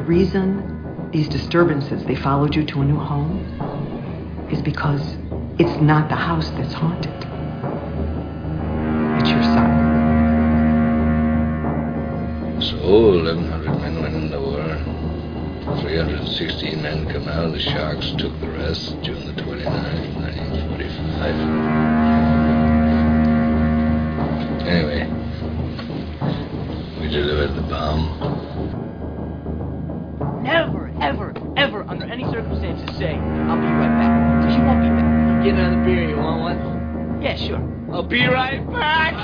the reason these disturbances, they followed you to a new home, is because it's not the house that's haunted. It's your son. So 1,100 men went in the war. 316 men come out. The Sharks took the rest June the 29th, 1945. Anyway, say, I'll be right back. Because you won't be back. Get another beer. You want one? Yeah, sure. I'll be right back.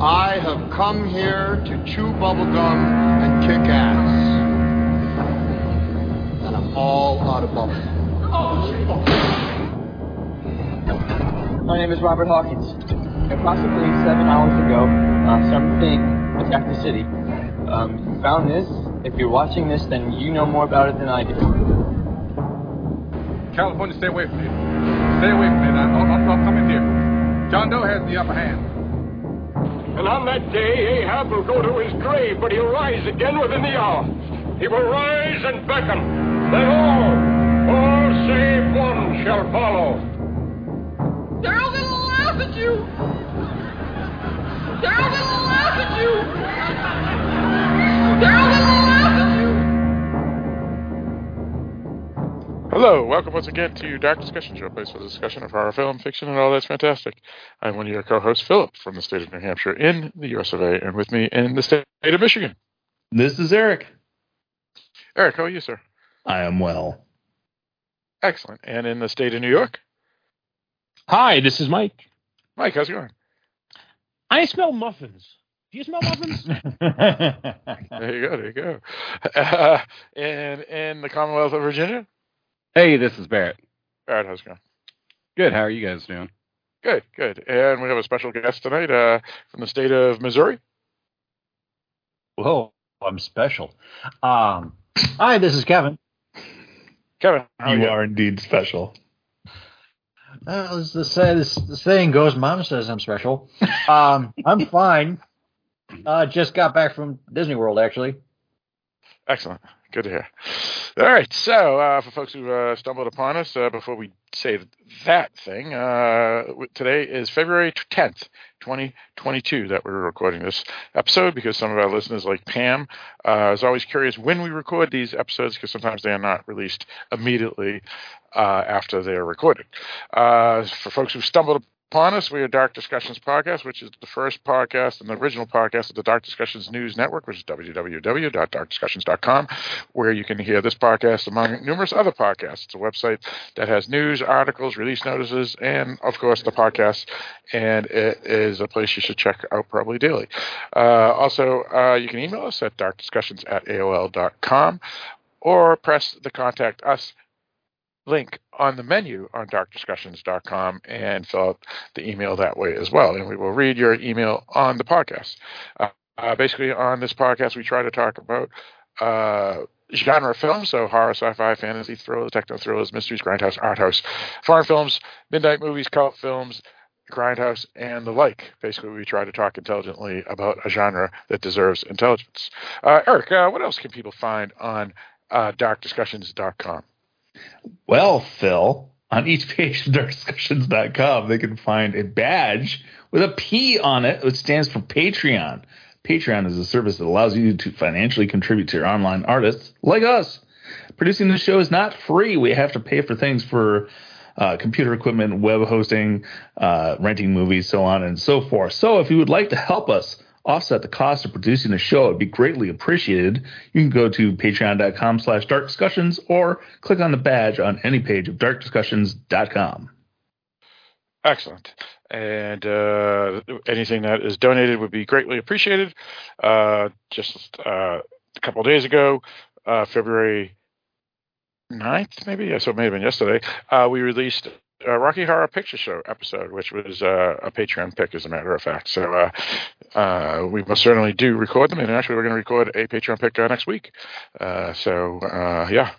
I have come here to chew bubblegum and kick ass. And I'm all out of bubblegum. My name is Robert Hawkins. Approximately seven hours ago, uh, something attacked the city. Um, found this. If you're watching this, then you know more about it than I do. California, stay away from me. Stay away from me. I'll, I'll, I'll come in here. John Doe has the upper hand. And on that day, Ahab will go to his grave, but he'll rise again within the hour. He will rise and beckon. Then all, all save one shall follow. They're all gonna laugh at you! They're all gonna laugh at you! They're all gonna laugh Hello, welcome once again to Dark Discussions, your place for the discussion of horror film, fiction, and all that's fantastic. I'm one of your co-hosts, Philip, from the state of New Hampshire in the US of A, and with me in the state of Michigan. This is Eric. Eric, how are you, sir? I am well. Excellent. And in the state of New York? Hi, this is Mike. Mike, how's it going? I smell muffins. Do you smell muffins? there you go, there you go. Uh, and in the Commonwealth of Virginia? Hey, this is Barrett. Barrett, how's it going? Good. How are you guys doing? Good, good. And we have a special guest tonight uh, from the state of Missouri. Whoa, I'm special. Um, hi, this is Kevin. Kevin, you, are indeed special. Well, as the, say, this, the saying goes, Mom says I'm special. Um, I'm fine. Uh, just got back from Disney World, actually. Excellent. Good to hear. All right. So, uh, for folks who uh, stumbled upon us, uh, before we say that thing, uh, today is February 10th, 2022, that we're recording this episode because some of our listeners, like Pam, uh, is always curious when we record these episodes because sometimes they are not released immediately uh, after they're recorded. for folks who stumbled upon us. We are Dark Discussions Podcast, which is the first podcast and the original podcast of the Dark Discussions News Network, which is www.darkdiscussions.com, where you can hear this podcast among numerous other podcasts. It's a website that has news, articles, release notices, and, of course, the podcast. And it is a place you should check out probably daily. Uh, also, uh, you can email us at darkdiscussions at AOL.com or press the contact us link on the menu on darkdiscussions.com and fill out the email that way as well. And we will read your email on the podcast. Uh, uh, basically, on this podcast, we try to talk about uh, genre films, so horror, sci-fi, fantasy, thrillers, techno thrillers, mysteries, grindhouse, art house, foreign films, midnight movies, cult films, grindhouse, and the like. Basically, we try to talk intelligently about a genre that deserves intelligence. Uh, Eric, uh, what else can people find on darkdiscussions.com? Well, Phil, on each page of darkdiscussions.com, they can find a badge with a P on it, which stands for Patreon. Patreon is a service that allows you to financially contribute to your online artists like us. Producing the show is not free. We have to pay for things for uh, computer equipment, web hosting, uh, renting movies, so on and so forth. So if you would like to help us offset the cost of producing the show, it'd be greatly appreciated. You can go to patreon.com slash dark discussions or click on the badge on any page of darkdiscussions.com. Excellent. And uh, anything that is donated would be greatly appreciated. Uh, just uh, a couple days ago, uh, February 9th, maybe, so it may have been yesterday, uh, we released a Rocky Horror Picture Show episode, which was uh, a Patreon pick, as a matter of fact. So uh, uh, we most certainly do record them, and actually we're going to record a Patreon pick uh, next week. Uh, so uh, yeah,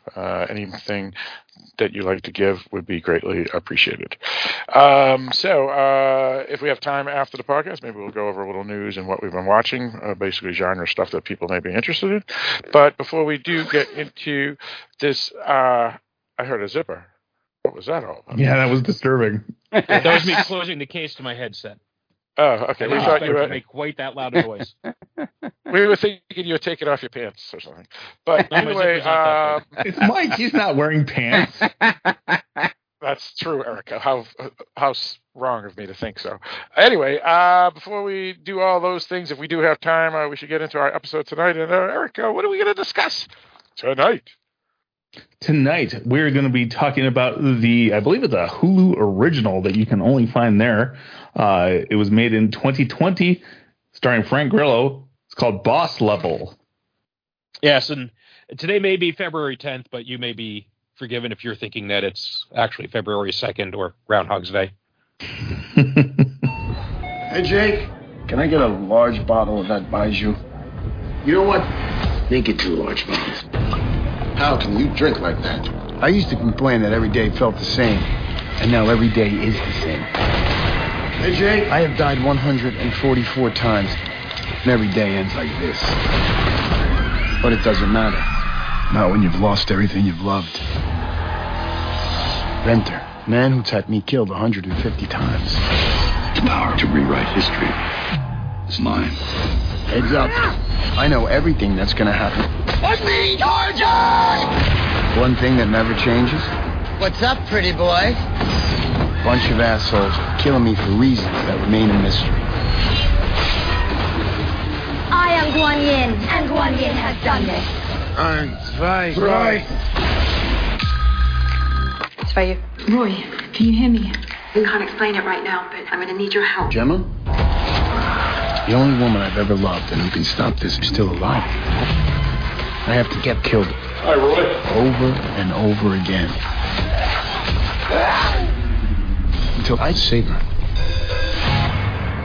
anything that you like to give would be greatly appreciated. Um, so, uh, if we have time after the podcast, maybe we'll go over a little news and what we've been watching, uh, basically genre stuff that people may be interested in. But before we do get into this, uh, I heard a zipper. What was that all about? Yeah, that was disturbing. that was me closing the case to my headset. Oh, okay. I We thought you it to were. make quite that loud a noise. We were thinking you were taking off your pants or something. But anyway, zipper's um, It's Mike. He's not wearing pants. That's true, Erica. How how wrong of me to think so. Anyway, uh, before we do all those things, if we do have time, uh, we should get into our episode tonight. And uh, Erica, what are we going to discuss tonight? Tonight, we're going to be talking about the, I believe it's a Hulu original that you can only find there. Uh, it was made in 2020, starring Frank Grillo. It's called Boss Level. Yes, and today may be February 10th, but you may be forgiven if you're thinking that it's actually February 2nd or Groundhog's Day. Hey, Jake, can I get a large bottle of that Baijiu? You know what? Make it two large bottles. How can you drink like that? I used to complain that every day felt the same, and now every day is the same. Hey, Jake. I have died 144 times, and every day ends like this. But it doesn't matter. Not when you've lost everything you've loved. Ventor, man who had me killed 150 times. The power to rewrite history is mine. Heads up. I know everything that's gonna happen. What's me, Georgia? One thing that never changes What's up, pretty boy? bunch of assholes killing me for reasons that remain a mystery. I am Guan Yin, and Guan Yin has done this. Eins, zwei, drei. It's for you. Roy, can you hear me? I can't explain it right now, but I'm going to need your help. Jemma? The only woman I've ever loved and who can stop this is still alive. I have to get killed Hi, Roy. over and over again. Until I save her.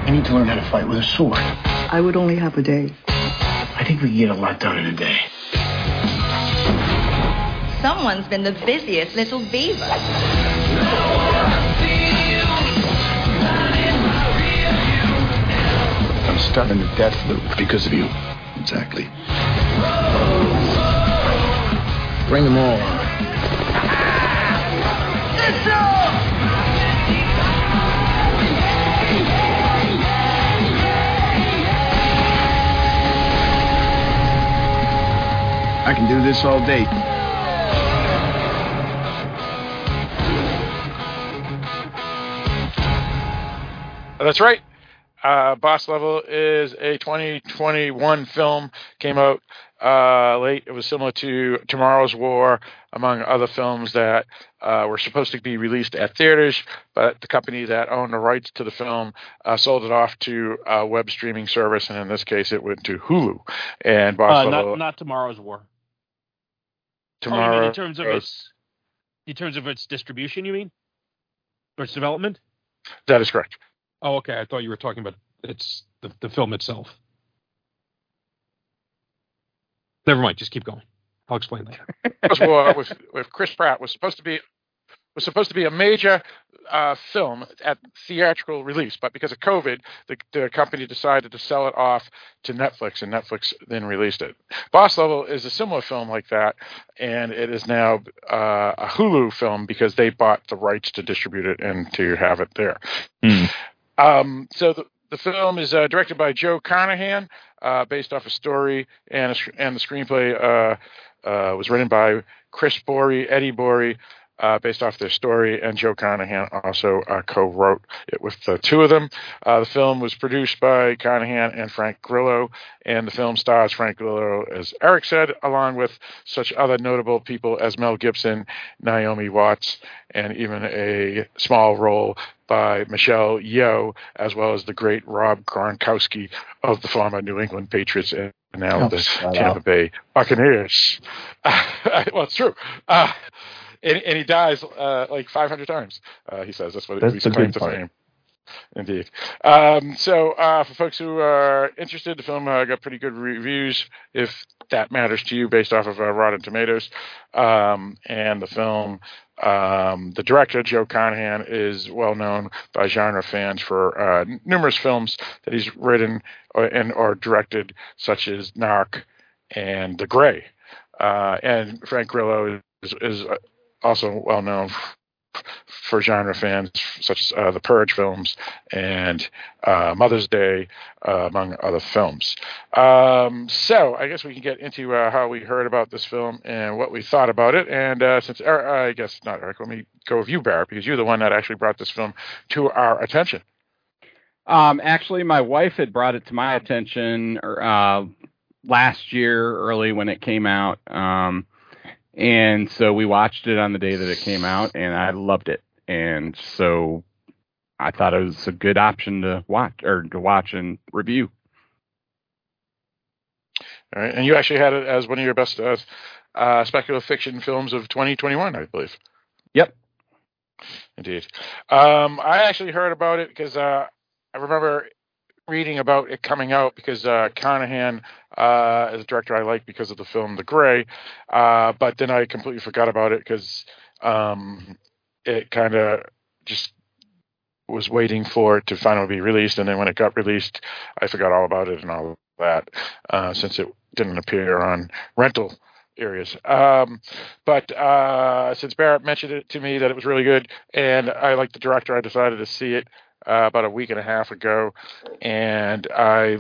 I need to learn how to fight with a sword. I would only have a day. I think we can get a lot done in a day. Someone's been the busiest little beaver. I'm stuck in the death loop Because of you. Exactly. Bring them all on. I can do this all day. That's right. Uh, Boss Level is a 2021 film. Came out uh, late. It was similar to Tomorrow's War, among other films that uh, were supposed to be released at theaters, but the company that owned the rights to the film uh, sold it off to a web streaming service, and in this case, it went to Hulu. And Boss Uh, Level not, not Tomorrow's War. Oh, tomorrow in terms of its in terms of its distribution, you mean? Or its development? that is correct. Oh, okay. I thought you were talking about it's the, the film itself. Never mind. Just keep going. I'll explain later. Tomorrow's War with with Chris Pratt was supposed to be was supposed to be a major uh, film at theatrical release, but because of COVID, the, the company decided to sell it off to Netflix, and Netflix then released it. Boss Level is a similar film like that, and it is now uh, a Hulu film because they bought the rights to distribute it and to have it there. Um, so the, the film is uh, directed by Joe Carnahan, uh, based off a story, and a, and the screenplay uh, uh, was written by Chris Borey, Eddie Borey, uh, based off their story, and Joe Carnahan also uh, co-wrote it with the two of them. The film was produced by Carnahan and Frank Grillo, and the film stars Frank Grillo, as Eric said, along with such other notable people as Mel Gibson, Naomi Watts, and even a small role by Michelle Yeoh, as well as the great Rob Gronkowski of the former New England Patriots and now Oh, the Tampa up. Bay Buccaneers. well, it's true. Uh, and, and he dies uh, like 500 times. Uh, he says that's what That's he's claimed to fame. Indeed. Um, so, uh, for folks who are interested, the film uh, got pretty good reviews, if that matters to you, based off of uh, Rotten Tomatoes. Um, and the film, um, the director, Joe Carnahan, is well known by genre fans for uh, numerous films that he's written or, and or directed, such as Narc and The Grey. Uh, and Frank Grillo is, is also well known for genre fans, such as uh, the Purge films and uh, Mother's Day, uh, among other films. Um, so I guess we can get into uh, how we heard about this film and what we thought about it. And uh, since I guess not Eric, let me go with you, Barrett, because you're the one that actually brought this film to our attention. Um, actually, my wife had brought it to my attention uh, last year, early when it came out. Um, and so we watched it on the day that it came out, and I loved it. And so I thought it was a good option to watch or to watch and review. All right, and you actually had it as one of your best uh, uh, speculative fiction films of 2021, I believe. Yep. Indeed. Um, I actually heard about it because uh, I remember reading about it coming out because uh, Carnahan uh, is a director I like because of the film The Grey, uh, but then I completely forgot about it because um, it kind of just was waiting for it to finally be released, and then when it got released, I forgot all about it and all that uh, since it didn't appear on rental areas. Um, but uh, since Barrett mentioned it to me that it was really good, and I like the director, I decided to see it uh, about a week and a half ago, and I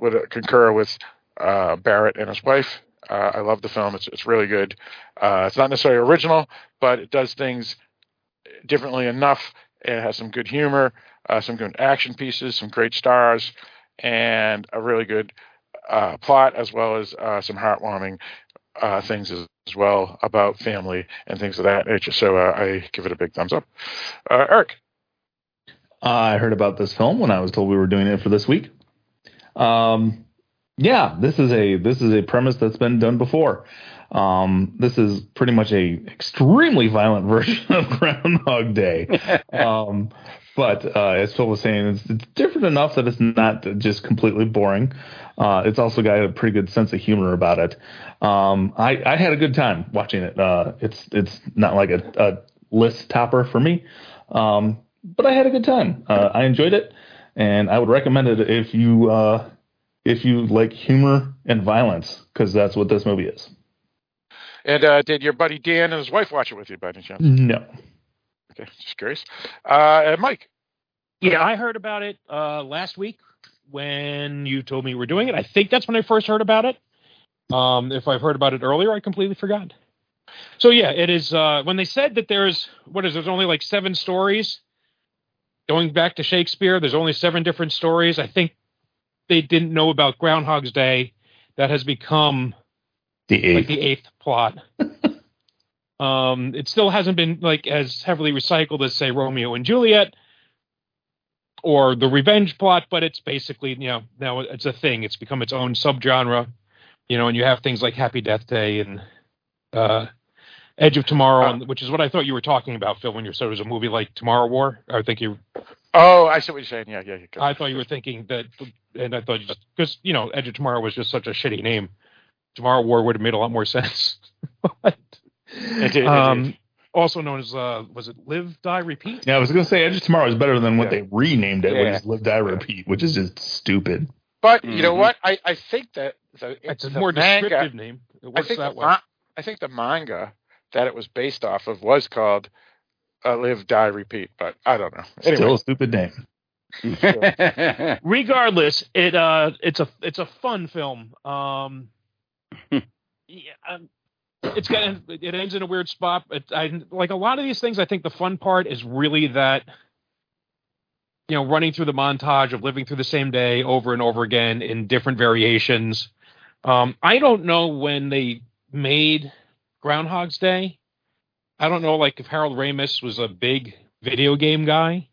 would concur with uh, Barrett and his wife. Uh, I love the film. It's it's really good. Uh, it's not necessarily original, but it does things differently enough. It has some good humor, uh, some good action pieces, some great stars, and a really good uh, plot, as well as some heartwarming things as, as, well about family and things of that nature. So I give it a big thumbs up. Eric. I heard about this film when I was told we were doing it for this week. Um, yeah, this is a this is a premise that's been done before. Um, this is pretty much a extremely violent version of Groundhog Day. um, but uh, as Phil was saying, it's, it's, different enough that it's not just completely boring. Uh, it's also got a pretty good sense of humor about it. Um, I, I, had a good time watching it. Uh, it's it's not like a, a list topper for me, um, but I had a good time. Uh, I enjoyed it, and I would recommend it if you uh, if you like humor and violence, because that's what this movie is. And uh, did your buddy Dan and his wife watch it with you by any chance? No. Okay, just curious. Uh, and Mike. Yeah, I heard about it uh, last week when you told me you were doing it. I think that's when I first heard about it. Um, if I've heard about it earlier, I completely forgot. So yeah, it is. Uh, when they said that there's what is there's only like seven stories going back to Shakespeare, there's only seven different stories. I think they didn't know about Groundhog's Day that has become the eighth, like the eighth plot. um, it still hasn't been like as heavily recycled as say Romeo and Juliet or the revenge plot, but it's basically you know now it's a thing. It's become its own subgenre. You know, and you have things like Happy Death Day and uh, Edge of Tomorrow, uh, which is what I thought you were talking about, Phil, when you said it was a movie like Tomorrow War. I think you. Oh, I see what you're saying. Yeah, yeah. yeah I thought you were thinking that, and I thought you just because you know Edge of Tomorrow was just such a shitty name. Tomorrow War would have made a lot more sense. but, it did, um, it also known as uh, was it Live Die Repeat? Yeah, I was going to say Edge of Tomorrow is better than what yeah. they renamed it, yeah. which is Live Die Repeat, which is just stupid. But you know mm-hmm. what? I, I think that the, it's a the more manga, descriptive name. It works I think that the, way. I think the manga that it was based off of was called uh, Live, Die, Repeat, but I don't know. Anyway. Still a stupid name. Regardless, it uh, it's a it's a fun film. Um, yeah, um, it's got it ends in a weird spot. But I like a lot of these things. I think the fun part is really that you know running through the montage of living through the same day over and over again in different variations. Um, I don't know when they made Groundhog's Day. I don't know, like if Harold Ramis was a big video game guy,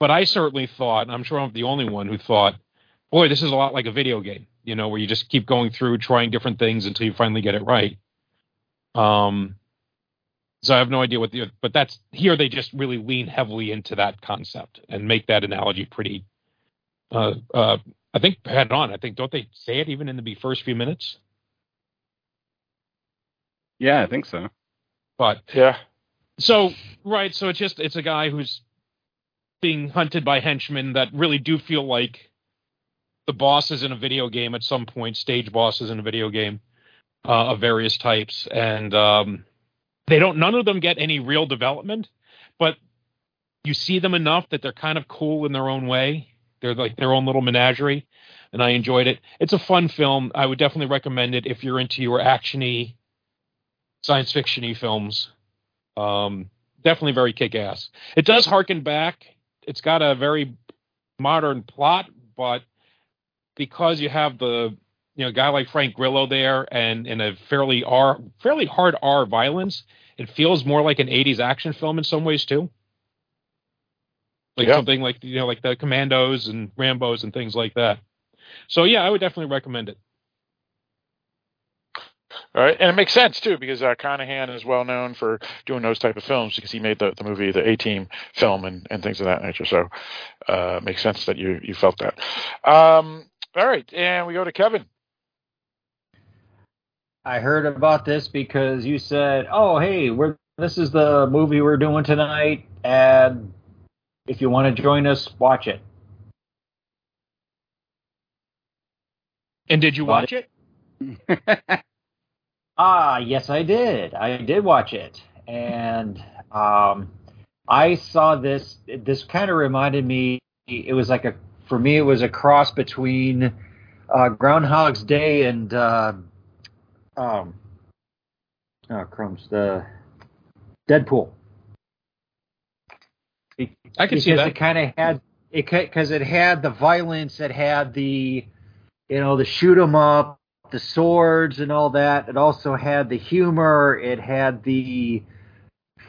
but I certainly thought, and I'm sure I'm the only one who thought, boy, this is a lot like a video game. You know, where you just keep going through trying different things until you finally get it right. Um, So I have no idea what the but that's here they just really lean heavily into that concept and make that analogy pretty uh uh I think head on. I think don't they say it even in the first few minutes? Yeah, I think so. But yeah. So right, so it's just it's a guy who's being hunted by henchmen that really do feel like the bosses in a video game at some point, stage bosses in a video game uh, of various types, and um, they don't. None of them get any real development, but you see them enough that they're kind of cool in their own way. They're like their own little menagerie, and I enjoyed it. It's a fun film. I would definitely recommend it if you're into your actiony, science fictiony films. Um, definitely very kick ass. It does harken back. It's got a very modern plot, but because you have the you know guy like Frank Grillo there and in a fairly R fairly hard R violence, it feels more like an 80s action film in some ways too. Like Yeah. something like you know like the Commandos and Rambo's and things like that. So yeah, I would definitely recommend it. All right, and it makes sense too because uh, Carnahan is well known for doing those type of films because he made the, the movie the A Team film and, and things of that nature. So uh, it makes sense that you you felt that. Um, all right, and we go to Kevin. I heard about this because you said, "Oh, hey, we're this is the movie we're doing tonight, and if you want to join us, watch it." And did you watch it? Ah, yes, I did. I did watch it, and um, I saw this. This kind of reminded me. It was like a for me. It was a cross between uh, Groundhog's Day and uh, um, oh crumbs the Deadpool. I can see that. it kind of had it because it had the violence, it had the you know the shoot 'em up, the swords and all that. It also had the humor. It had the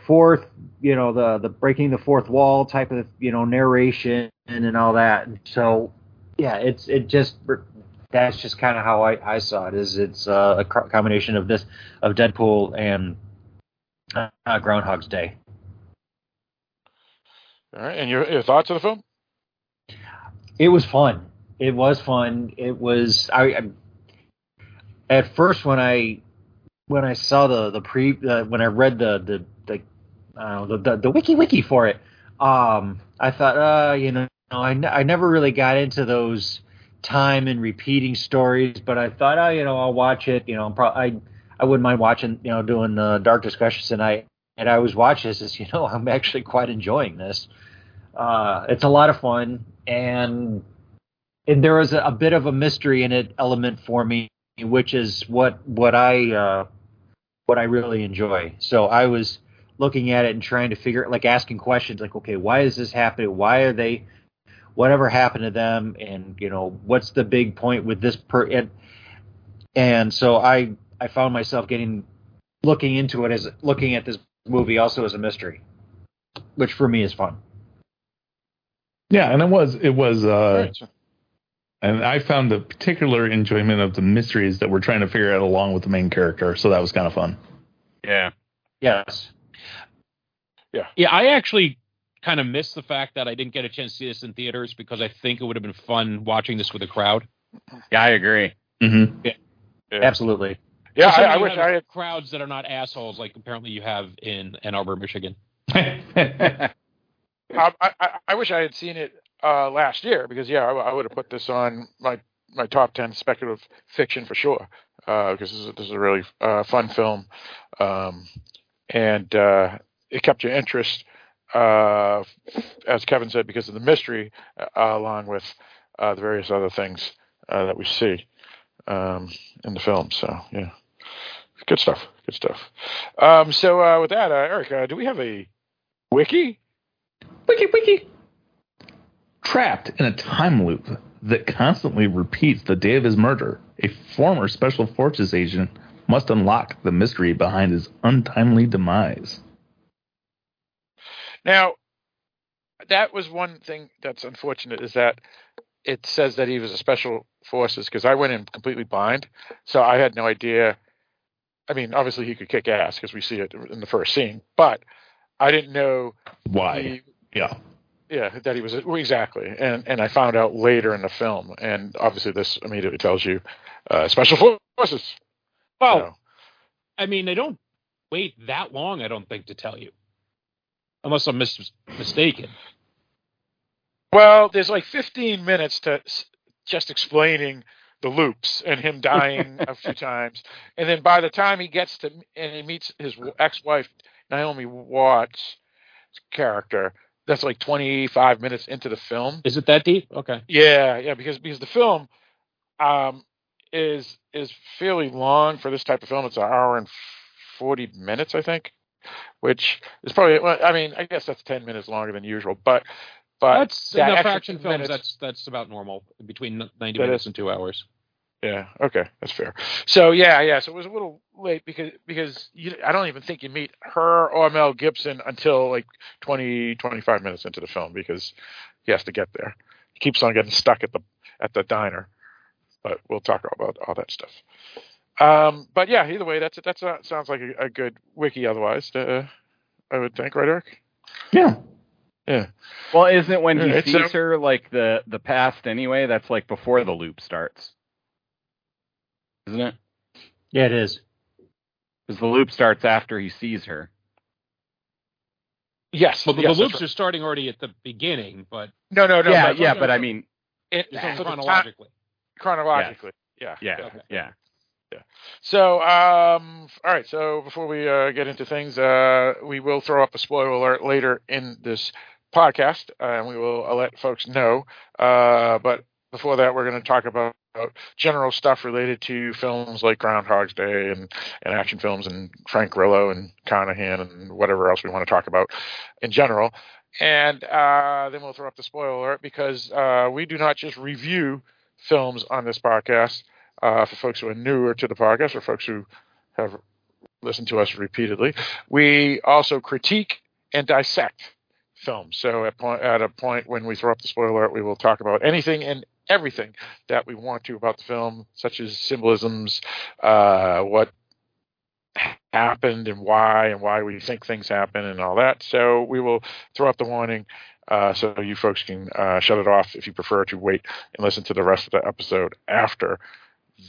fourth, you know, the the breaking the fourth wall type of you know narration and all that. So yeah, it's it just that's just kind of how I, I saw it. Is it's uh, a combination of this of Deadpool and uh, Groundhog's Day. All right, and your, your thoughts of the film? It was fun. It was fun. It was I, I at first when I when I saw the the pre uh, when I read the the the the, the the wiki wiki for it, um, I thought uh you know I, n- I never really got into those time and repeating stories, but I thought oh you know I'll watch it. You know I'm pro- I I wouldn't mind watching you know doing uh, dark discussions tonight. And I was watching this you know I'm actually quite enjoying this. Uh, it's a lot of fun and and there was a, a bit of a mystery in it element for me, which is what what I uh, what I really enjoy. So I was looking at it and trying to figure, like asking questions, like, okay, why is this happening? Why are they? Whatever happened to them? And you know, what's the big point with this per? And, and so I I found myself getting looking into it as looking at this movie also as a mystery, which for me is fun. Yeah, and it was it was uh and I found the particular enjoyment of the mysteries that we're trying to figure out along with the main character, so that was kind of fun. Yeah. Yes. Yeah. Yeah, I actually kind of missed the fact that I didn't get a chance to see this in theaters because I think it would have been fun watching this with a crowd. Yeah, I agree. Mm-hmm. Yeah. Absolutely. Yeah, I, I wish I had. crowds that are not assholes like apparently you have in Ann Arbor, Michigan. I, I, I wish I had seen it uh, last year because yeah, I, I would have put this on my my top ten speculative fiction for sure. Uh, because this is this is a really uh, fun film, um, and uh, it kept your interest, uh, as Kevin said, because of the mystery, uh, along with uh, the various other things uh, that we see um, in the film. So yeah, good stuff. Good stuff. Um, so uh, with that, uh, Eric, uh, do we have a wiki? Wiki wiki. Trapped in a time loop that constantly repeats the day of his murder, a former Special Forces agent must unlock the mystery behind his untimely demise. Now, that was one thing that's unfortunate is that it says that he was a special forces because I went in completely blind, so I had no idea. I mean, obviously he could kick ass because we see it in the first scene, but I didn't know Why? he- Yeah. Yeah, that he was well, exactly, and and I found out later in the film, and obviously this immediately tells you uh, special forces. Well, I mean, they don't wait that long. I don't think to tell you, unless I'm mis- mistaken. well, there's like 15 minutes to s- just explaining the loops and him dying a few times, and then by the time he gets to and he meets his ex-wife Naomi Watts' character, that's like 25 minutes into the film. Is it that deep? Okay. Yeah, yeah, because because the film um, is is fairly long for this type of film. It's an hour and forty minutes, I think, which is probably. Well, I mean, I guess that's ten minutes longer than usual, but but that's that enough extra action films. minutes- That's that's about normal between ninety minutes is. and two hours. Yeah. Okay, that's fair. So yeah, yeah. So it was a little late because because you, I don't even think you meet her or Mel Gibson until like 20, 25 minutes into the film because he has to get there. He keeps on getting stuck at the at the diner. But we'll talk about all that stuff. Um, but yeah, either way, that's that's a, sounds like a, a good wiki. Otherwise, uh, I would think, right, Eric? Yeah. Yeah. Well, isn't it when he Yeah, it's, sees uh, her like the the past anyway? That's like before the loop starts, isn't it? Yeah, it is. Because the loop starts after he sees her. Yes. Well, the, yes, the that's loops are starting already at the beginning, but no, no, no. yeah, but- yeah, but I mean, it, it's for chronologically. time- chronologically. Yeah. yeah, Okay. yeah. So, um, all right. So before we uh, get into things, uh, we will throw up a spoiler alert later in this podcast, uh, and we will uh, let folks know. Uh, but before that, we're going to talk about general stuff related to films like Groundhog's Day and, and action films and Frank Grillo and Carnahan and whatever else we want to talk about in general. And uh, then we'll throw up the spoiler alert because uh, we do not just review films on this podcast uh, for folks who are newer to the podcast or folks who have listened to us repeatedly. We also critique and dissect films. So at, point, at a point when we throw up the spoiler alert, we will talk about anything and everything that we want to about the film, such as symbolisms, uh, what happened and why, and why we think things happen, and all that. So we will throw up the warning. Uh, so you folks can uh, shut it off if you prefer to wait and listen to the rest of the episode after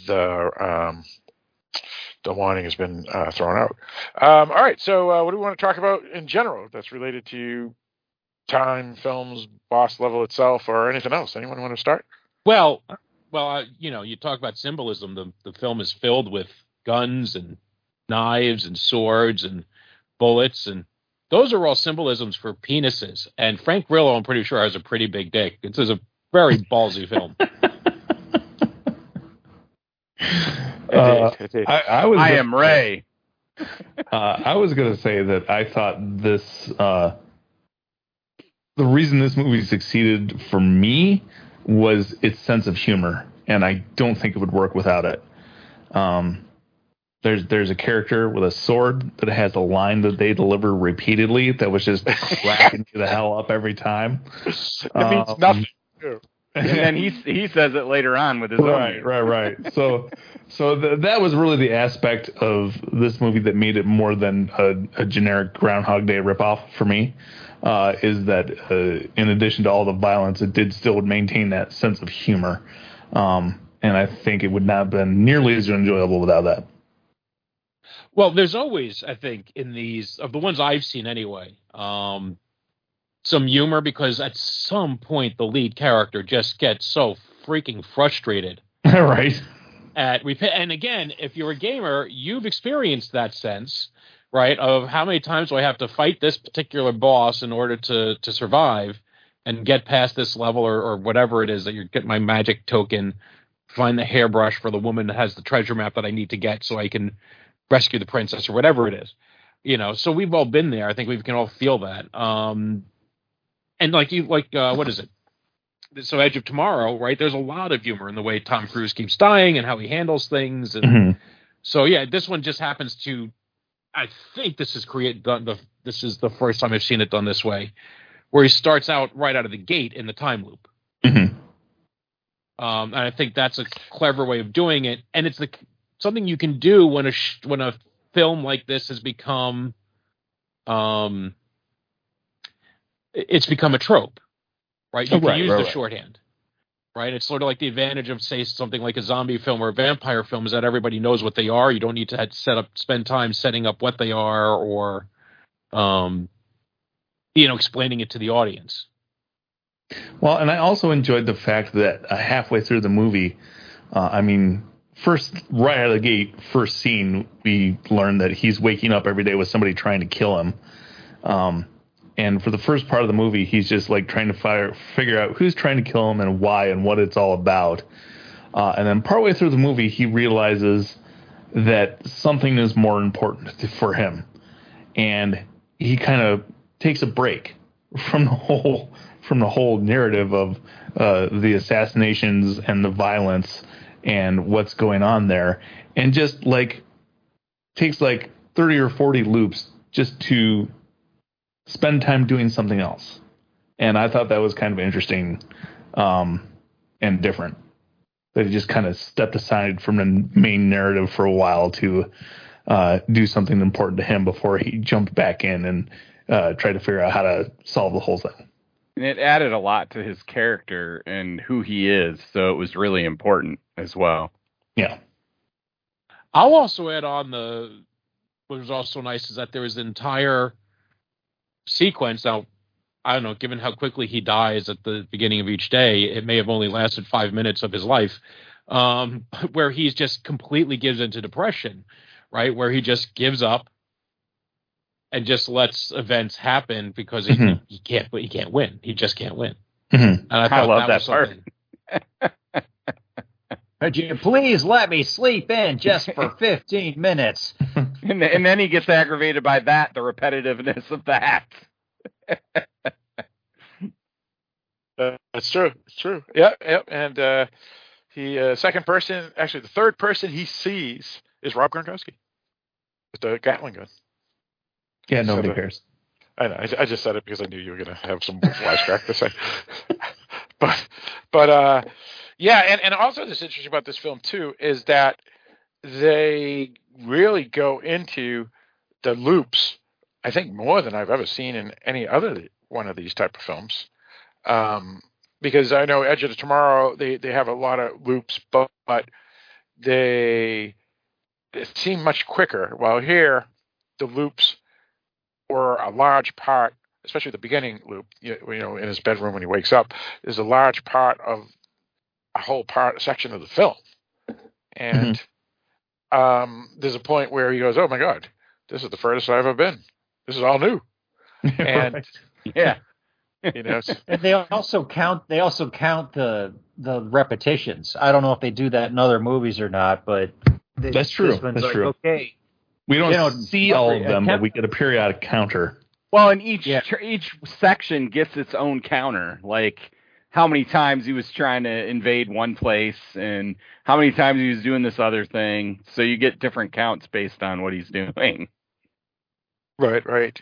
the um, the warning has been uh, thrown out. Um, all right, so uh, what do we want to talk about in general that's related to time, films, boss level itself, or anything else? Anyone want to start? Well, well, uh, you know, you talk about symbolism. The the film is filled with guns and knives and swords and bullets, and those are all symbolisms for penises. And Frank Grillo, I'm pretty sure, has a pretty big dick. This is a very ballsy film. Uh, I, I was. I gonna am say- Ray. Uh, I was going to say that I thought this. Uh, the reason this movie succeeded for me was its sense of humor, and I don't think it would work without it. Um, there's there's a character with a sword that has a line that they deliver repeatedly that was just cracking me the hell up every time. It means Um, nothing. too. And then he he says it later on with his right, own. right, right. Right. So, so th- that was really the aspect of this movie that made it more than a, a generic Groundhog Day ripoff for me. Uh, is that uh, in addition to all the violence, it did still maintain that sense of humor, um, and I think it would not have been nearly as enjoyable without that. Well, there's always, I think, in these of the ones I've seen anyway, um, some humor because at some point the lead character just gets so freaking frustrated right. at and again, if you're a gamer, you've experienced that sense, right? Of how many times do I have to fight this particular boss in order to to survive and get past this level or, or whatever it is that you get my magic token, find the hairbrush for the woman that has the treasure map that I need to get so I can rescue the princess or whatever it is. You know, so we've all been there. I think we can all feel that. Um and like you like uh what is it? So Edge of Tomorrow, right? There's a lot of humor in the way Tom Cruise keeps dying and how he handles things and Mhm. so yeah, this one just happens to. I think this is create done the. This is the first time I've seen it done this way, where he starts out right out of the gate in the time loop. Mhm. Um, and I think that's a clever way of doing it, and it's the something you can do when a sh- when a film like this has become, um, it's become a trope, right? You Oh, can right, use right, the right. shorthand, right? It's sort of like the advantage of say something like a zombie film or a vampire film is that everybody knows what they are. You don't need to set up spend time setting up what they are or, um, you know, explaining it to the audience. Well, and I also enjoyed the fact that uh, halfway through the movie, uh, I mean, first right out of the gate, first scene, we learn that he's waking up every day with somebody trying to kill him. Um, and for the first part of the movie, he's just like trying to fire, figure out who's trying to kill him and why and what it's all about. Uh, and then partway through the movie, he realizes that something is more important for him, and he kind of takes a break from the whole from the whole narrative of uh, the assassinations and the violence and what's going on there, and just like takes like thirty or forty loops just to spend time doing something else. And I thought that was kind of interesting um, and different. That he just kind of stepped aside from the main narrative for a while to uh, do something important to him before he jumped back in and uh, tried to figure out how to solve the whole thing. And it added a lot to his character and who he is, so it was really important as well. Yeah. I'll also add on the what was also nice is that there was an entire sequence. Now, I don't know, given how quickly he dies at the beginning of each day, it may have only lasted five minutes of his life, um, where he's just completely gives into depression, right? Where he just gives up and just lets events happen because he, Mhm. he can't, but he can't win. He just can't win. Mhm. And I, I love that, that part. something- Could you please let me sleep in just for 15 minutes? And, and then he gets aggravated by that, the repetitiveness of that. Uh, that's true. It's true. Yep, yep. And uh, he uh, second person, actually the third person he sees is Rob Gronkowski with the Gatling gun. Yeah, nobody So the- cares. I know. I, I just said it because I knew you were going to have some flashback to say. but, but, uh, yeah, and, and also that's interesting about this film too is that they really go into the loops. I think more than I've ever seen in any other one of these type of films. Um, because I know Edge of the Tomorrow, they they have a lot of loops, but, but they, seem much quicker. While here, the loops were a large part, especially the beginning loop, you you know, in his bedroom when he wakes up, is a large part of a whole part section of the film. And um, there's a point where he goes, "Oh my God, this is the furthest I've ever been. This is all new." And Yeah. you know, it's- And they also count. They also count the the repetitions. I don't know if they do that in other movies or not, but they, That's true. this one's That's like, true. Okay, We don't You know, see all of them, but we get a periodic counter. Well, and each Yeah. each section gets its own counter, like how many times he was trying to invade one place and how many times he was doing this other thing. So you get different counts based on what he's doing. right, right,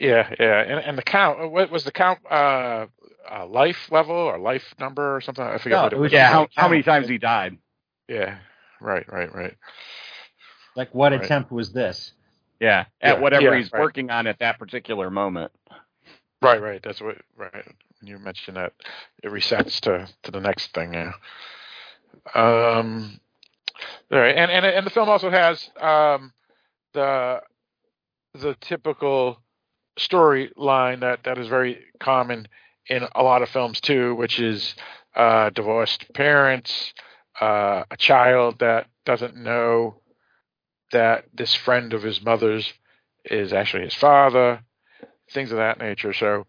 yeah, yeah. And and the count, what was the count? Uh, uh, life level or life number or something? I forget No, what it it was. was Yeah, how, how many times he died? Yeah, right, right, right. like what Right. attempt was this? Yeah, at Yeah, whatever yeah, he's right. working on at that particular moment. Right, right. That's what. Right. When you mentioned that, it resets to to the next thing. Yeah. Um. All right, and and and the film also has um the the typical storyline that that is very common in a lot of films too, which is uh, divorced parents, uh, a child that doesn't know that this friend of his mother's is actually his father, things of that nature. So,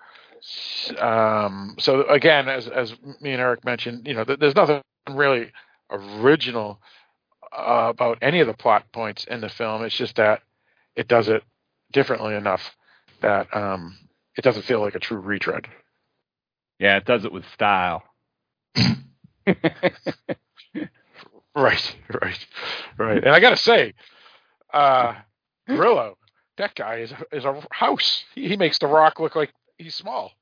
um, so again, as as me and Eric mentioned, you know, th- there's nothing really original uh, about any of the plot points in the film. It's just that it does it differently enough that um, it doesn't feel like a true retread. Yeah, it does it with style. Right, right, right. And I got to say, uh, Grillo, that guy is a, is a house. He, he makes The Rock look like he's small.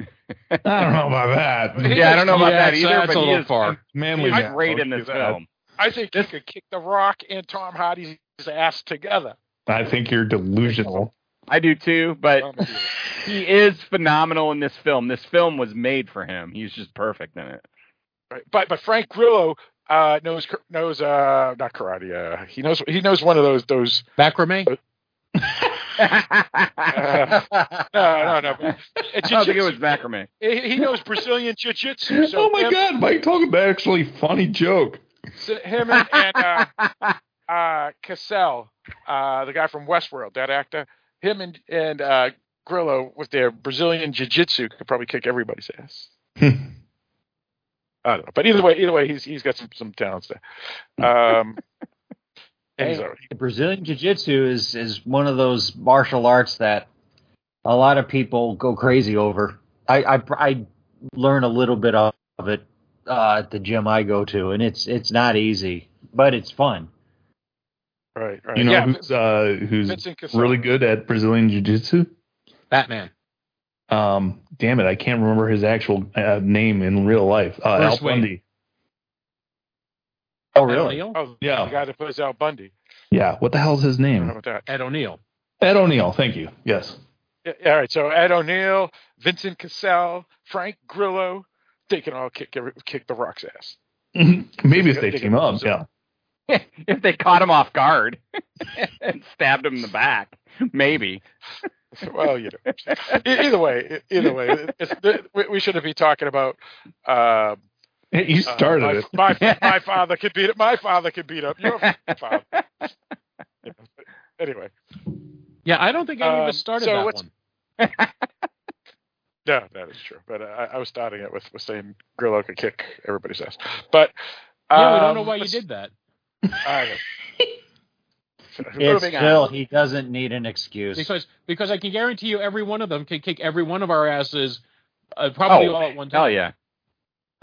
I don't know about that. yeah, I don't know about Yeah, that that's- either, that's but a he little is, far. Manly he's man, great I'll in this film. I think he could kick The Rock and Tom Hardy's ass together. I think you're delusional. I do too, but he is phenomenal in this film. This film was made for him. He's just perfect in it. Right. But but Frank Grillo uh, knows knows uh, not karate. Uh, he knows he knows one of those those macrame. Uh, no, no, no. I don't think it was macrame. He, he knows Brazilian jiu-jitsu. So oh my him, God, Mike told about actually funny joke. So him and, and uh, uh, Cassell, uh, the guy from Westworld, that actor, him and and uh, Grillo with their Brazilian jiu-jitsu could probably kick everybody's ass. I don't know, but either way, either way, he's he's got some some talents there. Um, and he's Hey, all right. Brazilian Jiu Jitsu is is one of those martial arts that a lot of people go crazy over. I I, I learn a little bit of it uh, at the gym I go to, and it's it's not easy, but it's fun. Right, right. You know yeah, who's uh, who's really good at Brazilian jiu-jitsu? Batman. Um, damn it, I can't remember his actual uh, name in real life. Uh, Bruce Al Wayne. Bundy. Oh really? O'Neill. Oh, Yeah. the guy that plays Al Bundy. Yeah, what the hell's his name? Ed O'Neill. Ed O'Neill. Thank you. Yes. Yeah, yeah, all right. So Ed O'Neill, Vincent Cassel, Frank Grillo, they can all kick every, kick the Rock's ass. Maybe if they They team up. Yeah. if they caught him off guard and stabbed him in the back, maybe. well, you know. Either way, either way, it's, we- we shouldn't be talking about. Uh, You uh, started my, it. My, my father could beat it. My father could beat up your father. You know, but Anyway, Yeah, I don't think any of Um, us started so that what's- one. no, that is true. But I, I was starting it with, with saying Grillo could kick everybody's ass. But Yeah, we don't know um, why you did that. I know. So, It's moving on. Phil. He doesn't need an excuse. Because because I can guarantee you every one of them can kick every one of our asses uh, probably Oh, all at one time. Hell yeah.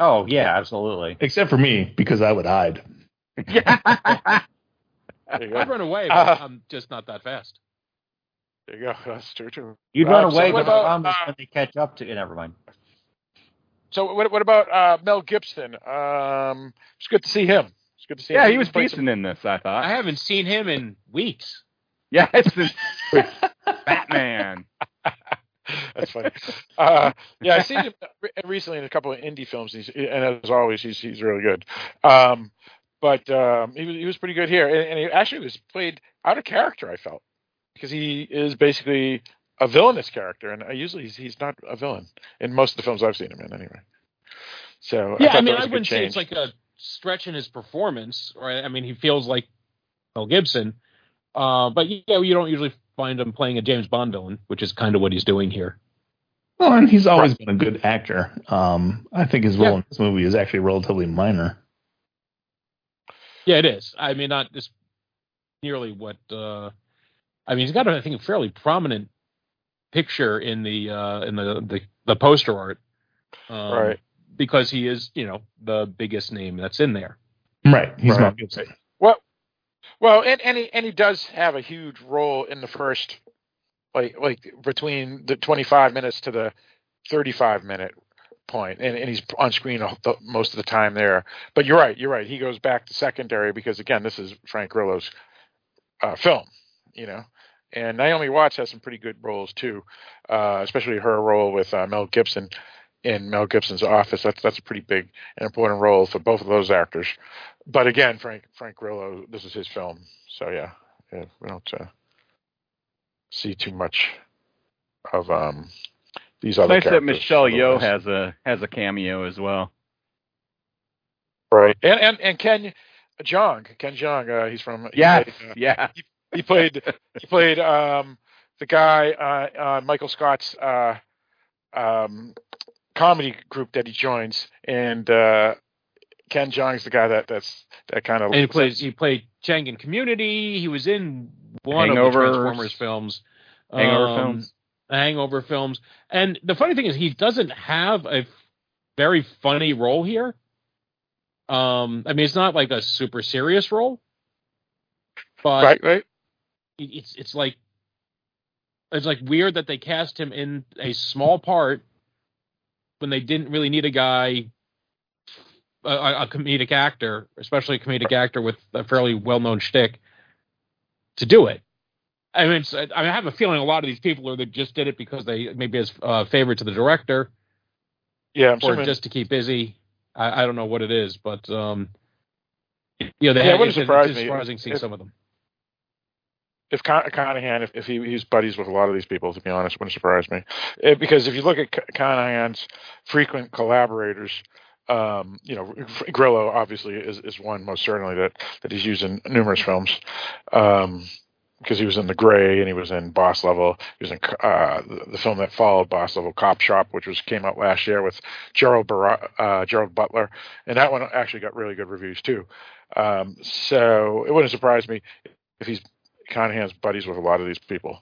Oh yeah, absolutely. Except for me, because I would hide. There you go. I'd run away, but Uh, I'm just not that fast. There you go. That's true too. You'd Uh, run away, what but the about, problem is uh, when they catch up to. You. Never mind. So what, what about uh, Mel Gibson? Um, it's good to see him. It's good to see Yeah, him. he was played decent in this, I thought. I haven't seen him in weeks. Yeah, it's this Batman. That's funny. Uh, yeah, I've seen him recently in a couple of indie films, and, he's, and as always, he's he's really good. Um, but um, he was he was pretty good here, and, and he actually was played out of character. I felt because he is basically a villainous character, and usually he's, he's not a villain in most of the films I've seen him in, anyway. So Yeah, thought I mean, I wouldn't say it's like a stretch in his performance, right? I mean, he feels like Mel Gibson, uh, but yeah, you don't usually find him playing a James Bond villain, which is kind of what he's doing here. Well, and he's always been a good actor. Um, I think his role Yeah. in this movie is actually relatively minor. Yeah, it is. I mean, not just nearly what. Uh, I mean, he's got, I think, a fairly prominent picture in the uh, in the, the the poster art, um, Right. Because he is, you know, the biggest name that's in there. Right. He's Right. Mel Gibson. Well, well, and and he and he does have a huge role in the first, like like between the twenty five minutes to the thirty five minute point, and and he's on screen most of the time there. But you're right, you're right. He goes back to secondary because again, this is Frank Grillo's uh, film, you know. And Naomi Watts has some pretty good roles too, uh, especially her role with uh, Mel Gibson in Mel Gibson's office. That's that's a pretty big and important role for both of those actors. But again, Frank Frank Grillo, this is his film, so yeah, yeah we don't uh, see too much of um these other. nice that Michelle Yeoh has a has a cameo as well. right, and and and Ken Jeong, Ken Jong, uh, he's from he Yes, played, uh, yeah. he, he played he played um the guy uh, uh Michael Scott's uh um comedy group that he joins and uh Ken Jeong's the guy that that's that kind of And he plays he played Chang in Community. He was in one of the Transformers films. Hangover um, films. Hangover films. And the funny thing is he doesn't have a very funny role here. Um I mean it's not like a super serious role. But right, right. it's it's like it's like weird that they cast him in a small part when they didn't really need a guy a, a a comedic actor, especially a comedic actor with a fairly well known shtick, to do it. I mean, I, I have a feeling a lot of these people are that just did it because they maybe as uh, favor to the director, Yeah, I'm or just to keep busy. I, I don't know what it is, but um, you know, they Yeah, it had, wouldn't it's, surprise me surprising seeing some of them. if Con- Carnahan, if, if he, he's buddies with a lot of these people, to be honest, wouldn't surprise me. Eh, because if you look at C- Carnahan's frequent collaborators, um, you know, Grillo obviously is, is one most certainly that, that he's used in numerous films. Um, because he was in The Grey and he was in Boss Level. He was in uh, the, the film that followed Boss Level, Cop Shop, which was came out last year with Gerald Bar- uh, Gerald Butler, and that one actually got really good reviews too. Um, so it wouldn't surprise me if he's Carnahan's buddies with a lot of these people.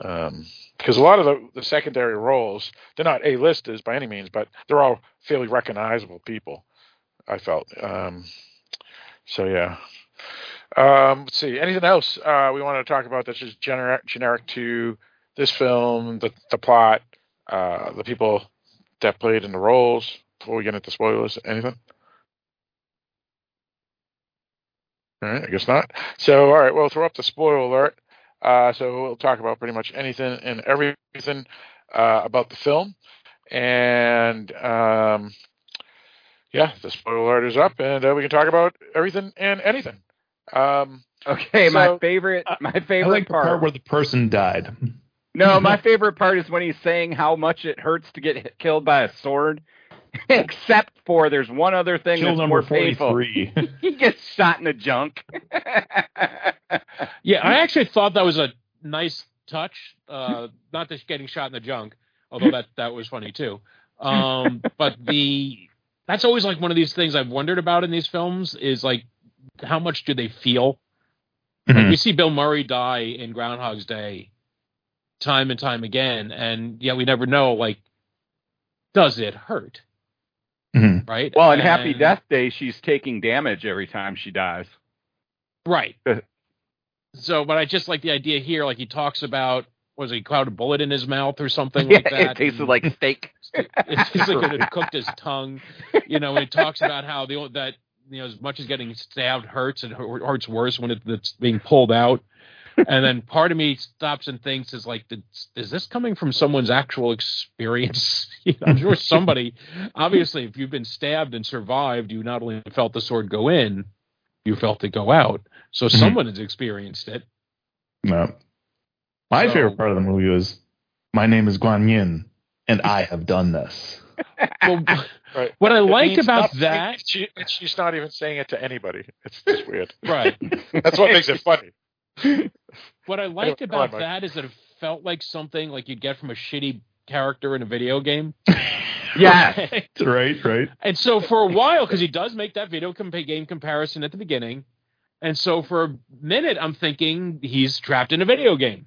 Um, because a lot of the, the secondary roles, they're not A-listers by any means, but they're all fairly recognizable people. I felt. Um, so yeah. Um, let's see. Anything else uh, we want to talk about that's just generic, generic to this film, the the plot, uh, the people that played in the roles before we get into spoilers? Anything? All right, I guess not. So, all right, we'll throw up the spoiler alert. Uh, so we'll talk about pretty much anything and everything uh, about the film, and um, yeah, the spoiler alert is up, and uh, we can talk about everything and anything. Um, Okay, my favorite my I favorite like the part. part where the person died. No, my favorite part is when he's saying how much it hurts to get hit, killed by a sword. Except for there's one other thing Kill that's more painful. he gets shot in the junk. Yeah, I actually thought that was a nice touch. Uh, not just getting shot in the junk, although that that was funny too. Um, but the that's always like one of these things I've wondered about in these films is like how much do they feel? Like we see Bill Murray die in Groundhog's Day time and time again, and yet we never know like does it hurt? Mm-hmm. Right. Well, in Happy Death Day, she's taking damage every time she dies. Right. Uh, so, but I just like the idea here. Like he talks about, was he caught a bullet in his mouth or something Yeah, like that? it tasted like steak. it tasted like it had cooked his tongue. You know, and he talks about how the that you know as much as getting stabbed hurts, it hurts worse when it, it's being pulled out. And then part of me stops and thinks is like, is this coming from someone's actual experience? You know, I'm sure somebody, obviously, if you've been stabbed and survived, you not only felt the sword go in, you felt it go out. So Mhm. someone has experienced it. No. My So- favorite part of the movie was, "My name is Guan Yin, and I have done this." Well, right. what I It liked about nothing. that, she, she's not even saying it to anybody. It's just weird. right? That's what makes it funny. What I liked Anyway, go on, about that is that it felt like something like you'd get from a shitty character in a video game. Yes. right, right. And so for a while, because he does make that video comp- game comparison at the beginning, and so for a minute, I'm thinking he's trapped in a video game,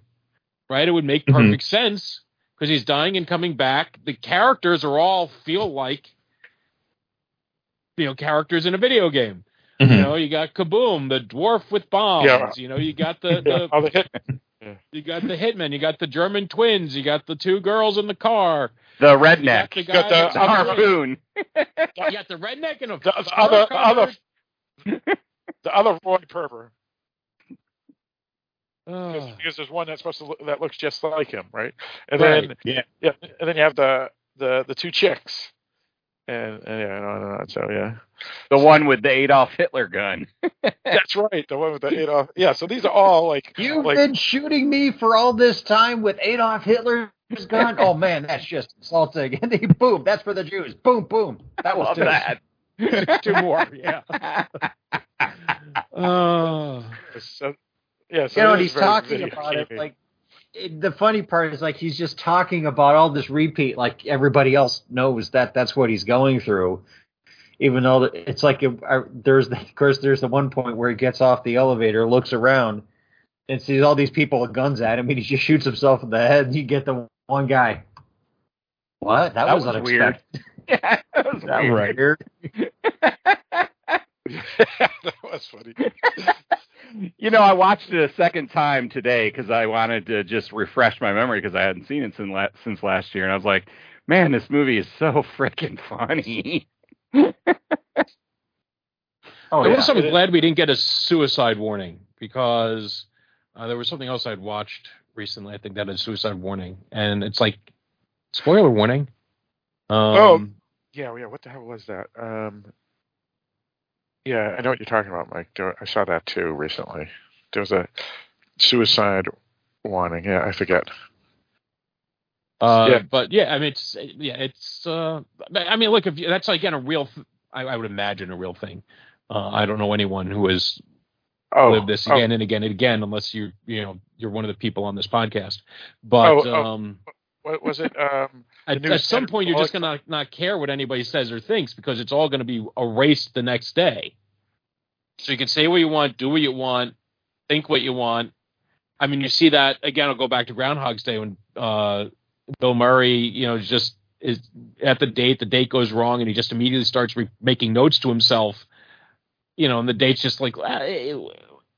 right? It would make Mhm. perfect sense because he's dying and coming back. The characters are all feel like, you know, characters in a video game. You Mhm. know, you got Kaboom, the dwarf with bombs. Yeah. You know, you got the, Yeah, the all the hit. you got the hitman, you got the German twins, you got the two girls in the car. The redneck. You got the, Got guy the that's- The harpoon. You got the redneck and a The, the other, covered- other, the other Roy Pulver. Ugh. Because, because there's one that's supposed to look, that looks just like him, right? And Right. then Yeah. yeah, and then you have the the the two chicks, and, and yeah, no, no, no, so yeah, The one with the Adolf Hitler gun. that's right, the one with the Adolf. Yeah, so these are all like You've like been shooting me for all this time with Adolf Hitler's gun. oh man, that's just insulting. And then boom, that's for the Jews. Boom, boom. That was two. that. two more, yeah. Oh. so, yeah, so you know, it and is he's talking about it like it, the funny part is like he's just talking about all this repeat, like everybody else knows that that's what he's going through. Even though it's like it, I, uh, there's the, of course there's the one point where he gets off the elevator, looks around, and sees all these people with guns at him, and he just shoots himself in the head. And you get the one guy. What? That, That was, was unexpected. yeah, that was That weird. weird. that was funny. You know, I watched it a second time today because I wanted to just refresh my memory because I hadn't seen it since, la- since last year, and I was like, "Man, this movie is so freaking funny." Oh, I yeah. was so glad we didn't get a suicide warning because Uh, there was something else I'd watched recently. I think that is Suicide Warning, and it's like spoiler warning. Um, oh, yeah, yeah. What the hell was that? Um, yeah, I know what you're talking about, Mike. I saw that too recently. There was a suicide warning. Yeah, I forget. Uh, Yeah. But yeah, I mean, it's yeah, it's. Uh, I mean, look, if you, that's again a real, I, I would imagine a real thing. Uh, I don't know anyone who has Oh, lived this oh. again and again and again, unless you you know you're one of the people on this podcast. But Oh, oh, um, What was it? Um, at, at some point, you're just gonna not care what anybody says or thinks because it's all gonna be erased the next day. So you can say what you want, do what you want, think what you want. I mean, you see that again. I'll go back to Groundhog's Day when uh, Bill Murray, you know, just is at the date. The date goes wrong, and he just immediately starts re- making notes to himself. You know, and the date's just like, ah, eh,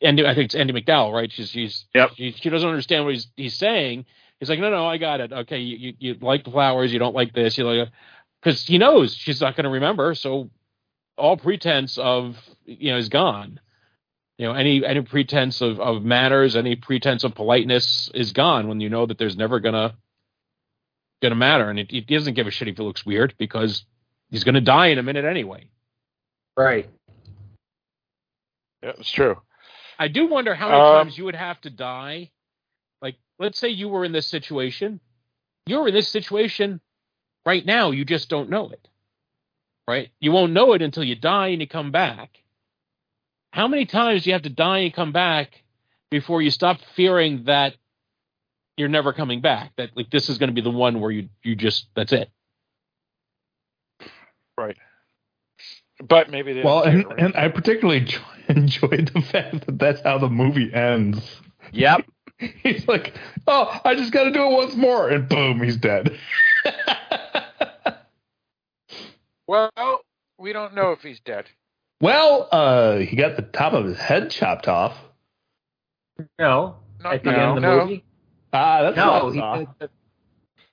and I think it's Andie MacDowell, right? She's she's Yep. she, she doesn't understand what he's he's saying. He's like, no, no, I got it. Okay, you you, you like the flowers, you don't like this, you like, because he knows she's not going to remember. So all pretense of you know is gone. You know, any any pretense of, of manners, any pretense of politeness is gone when you know that there's never gonna gonna matter, and it, it doesn't give a shit if it looks weird because he's gonna die in a minute anyway. Right. Yeah, it's true. I do wonder how many Um, times you would have to die. Like, let's say you were in this situation. You're in this situation right now. You just don't know it. Right? You won't know it until you die and you come back. How many times do you have to die and come back before you stop fearing that you're never coming back? That like this is going to be the one where you you just that's it. Right. But maybe they Well, and, right. and I particularly enjoy, enjoyed the fact that that's how the movie ends. Yep. He's like, oh, I just got to do it once more, and boom, he's dead. Well, we don't know if he's dead. Well, uh, he got the top of his head chopped off. No. No, at the no, end of the no. movie. Ah, that's No, he, the,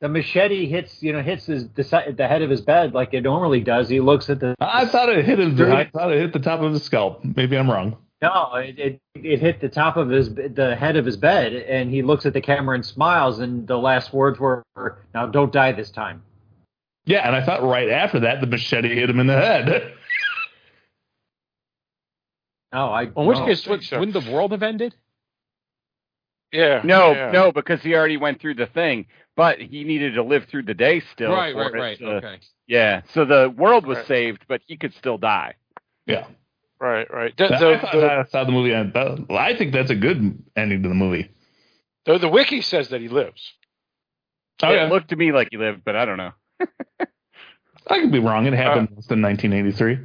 the machete hits you know hits his the, the head of his bed like it normally does. He looks at the I thought it hit his. I thought it hit the top of his scalp. Maybe I'm wrong. No, it, it it hit the top of his the head of his bed, and he looks at the camera and smiles. And the last words were, "Now don't die this time." Yeah, and I thought right after that the machete hit him in the head. Oh, I. In which no. case, would, wouldn't the world have ended? Yeah. No, yeah. no, because he already went through the thing, but he needed to live through the day still. right, right, right. to- Okay. Yeah, so the world was Right. saved, but he could still die. yeah, Right, right. The, I the, thought the, that's how the movie ended. That- I think that's a good ending to the movie. the, the wiki says that he lives. Oh, it yeah. looked to me like he lived, but I don't know. I could be wrong. It happened Uh, in 1983.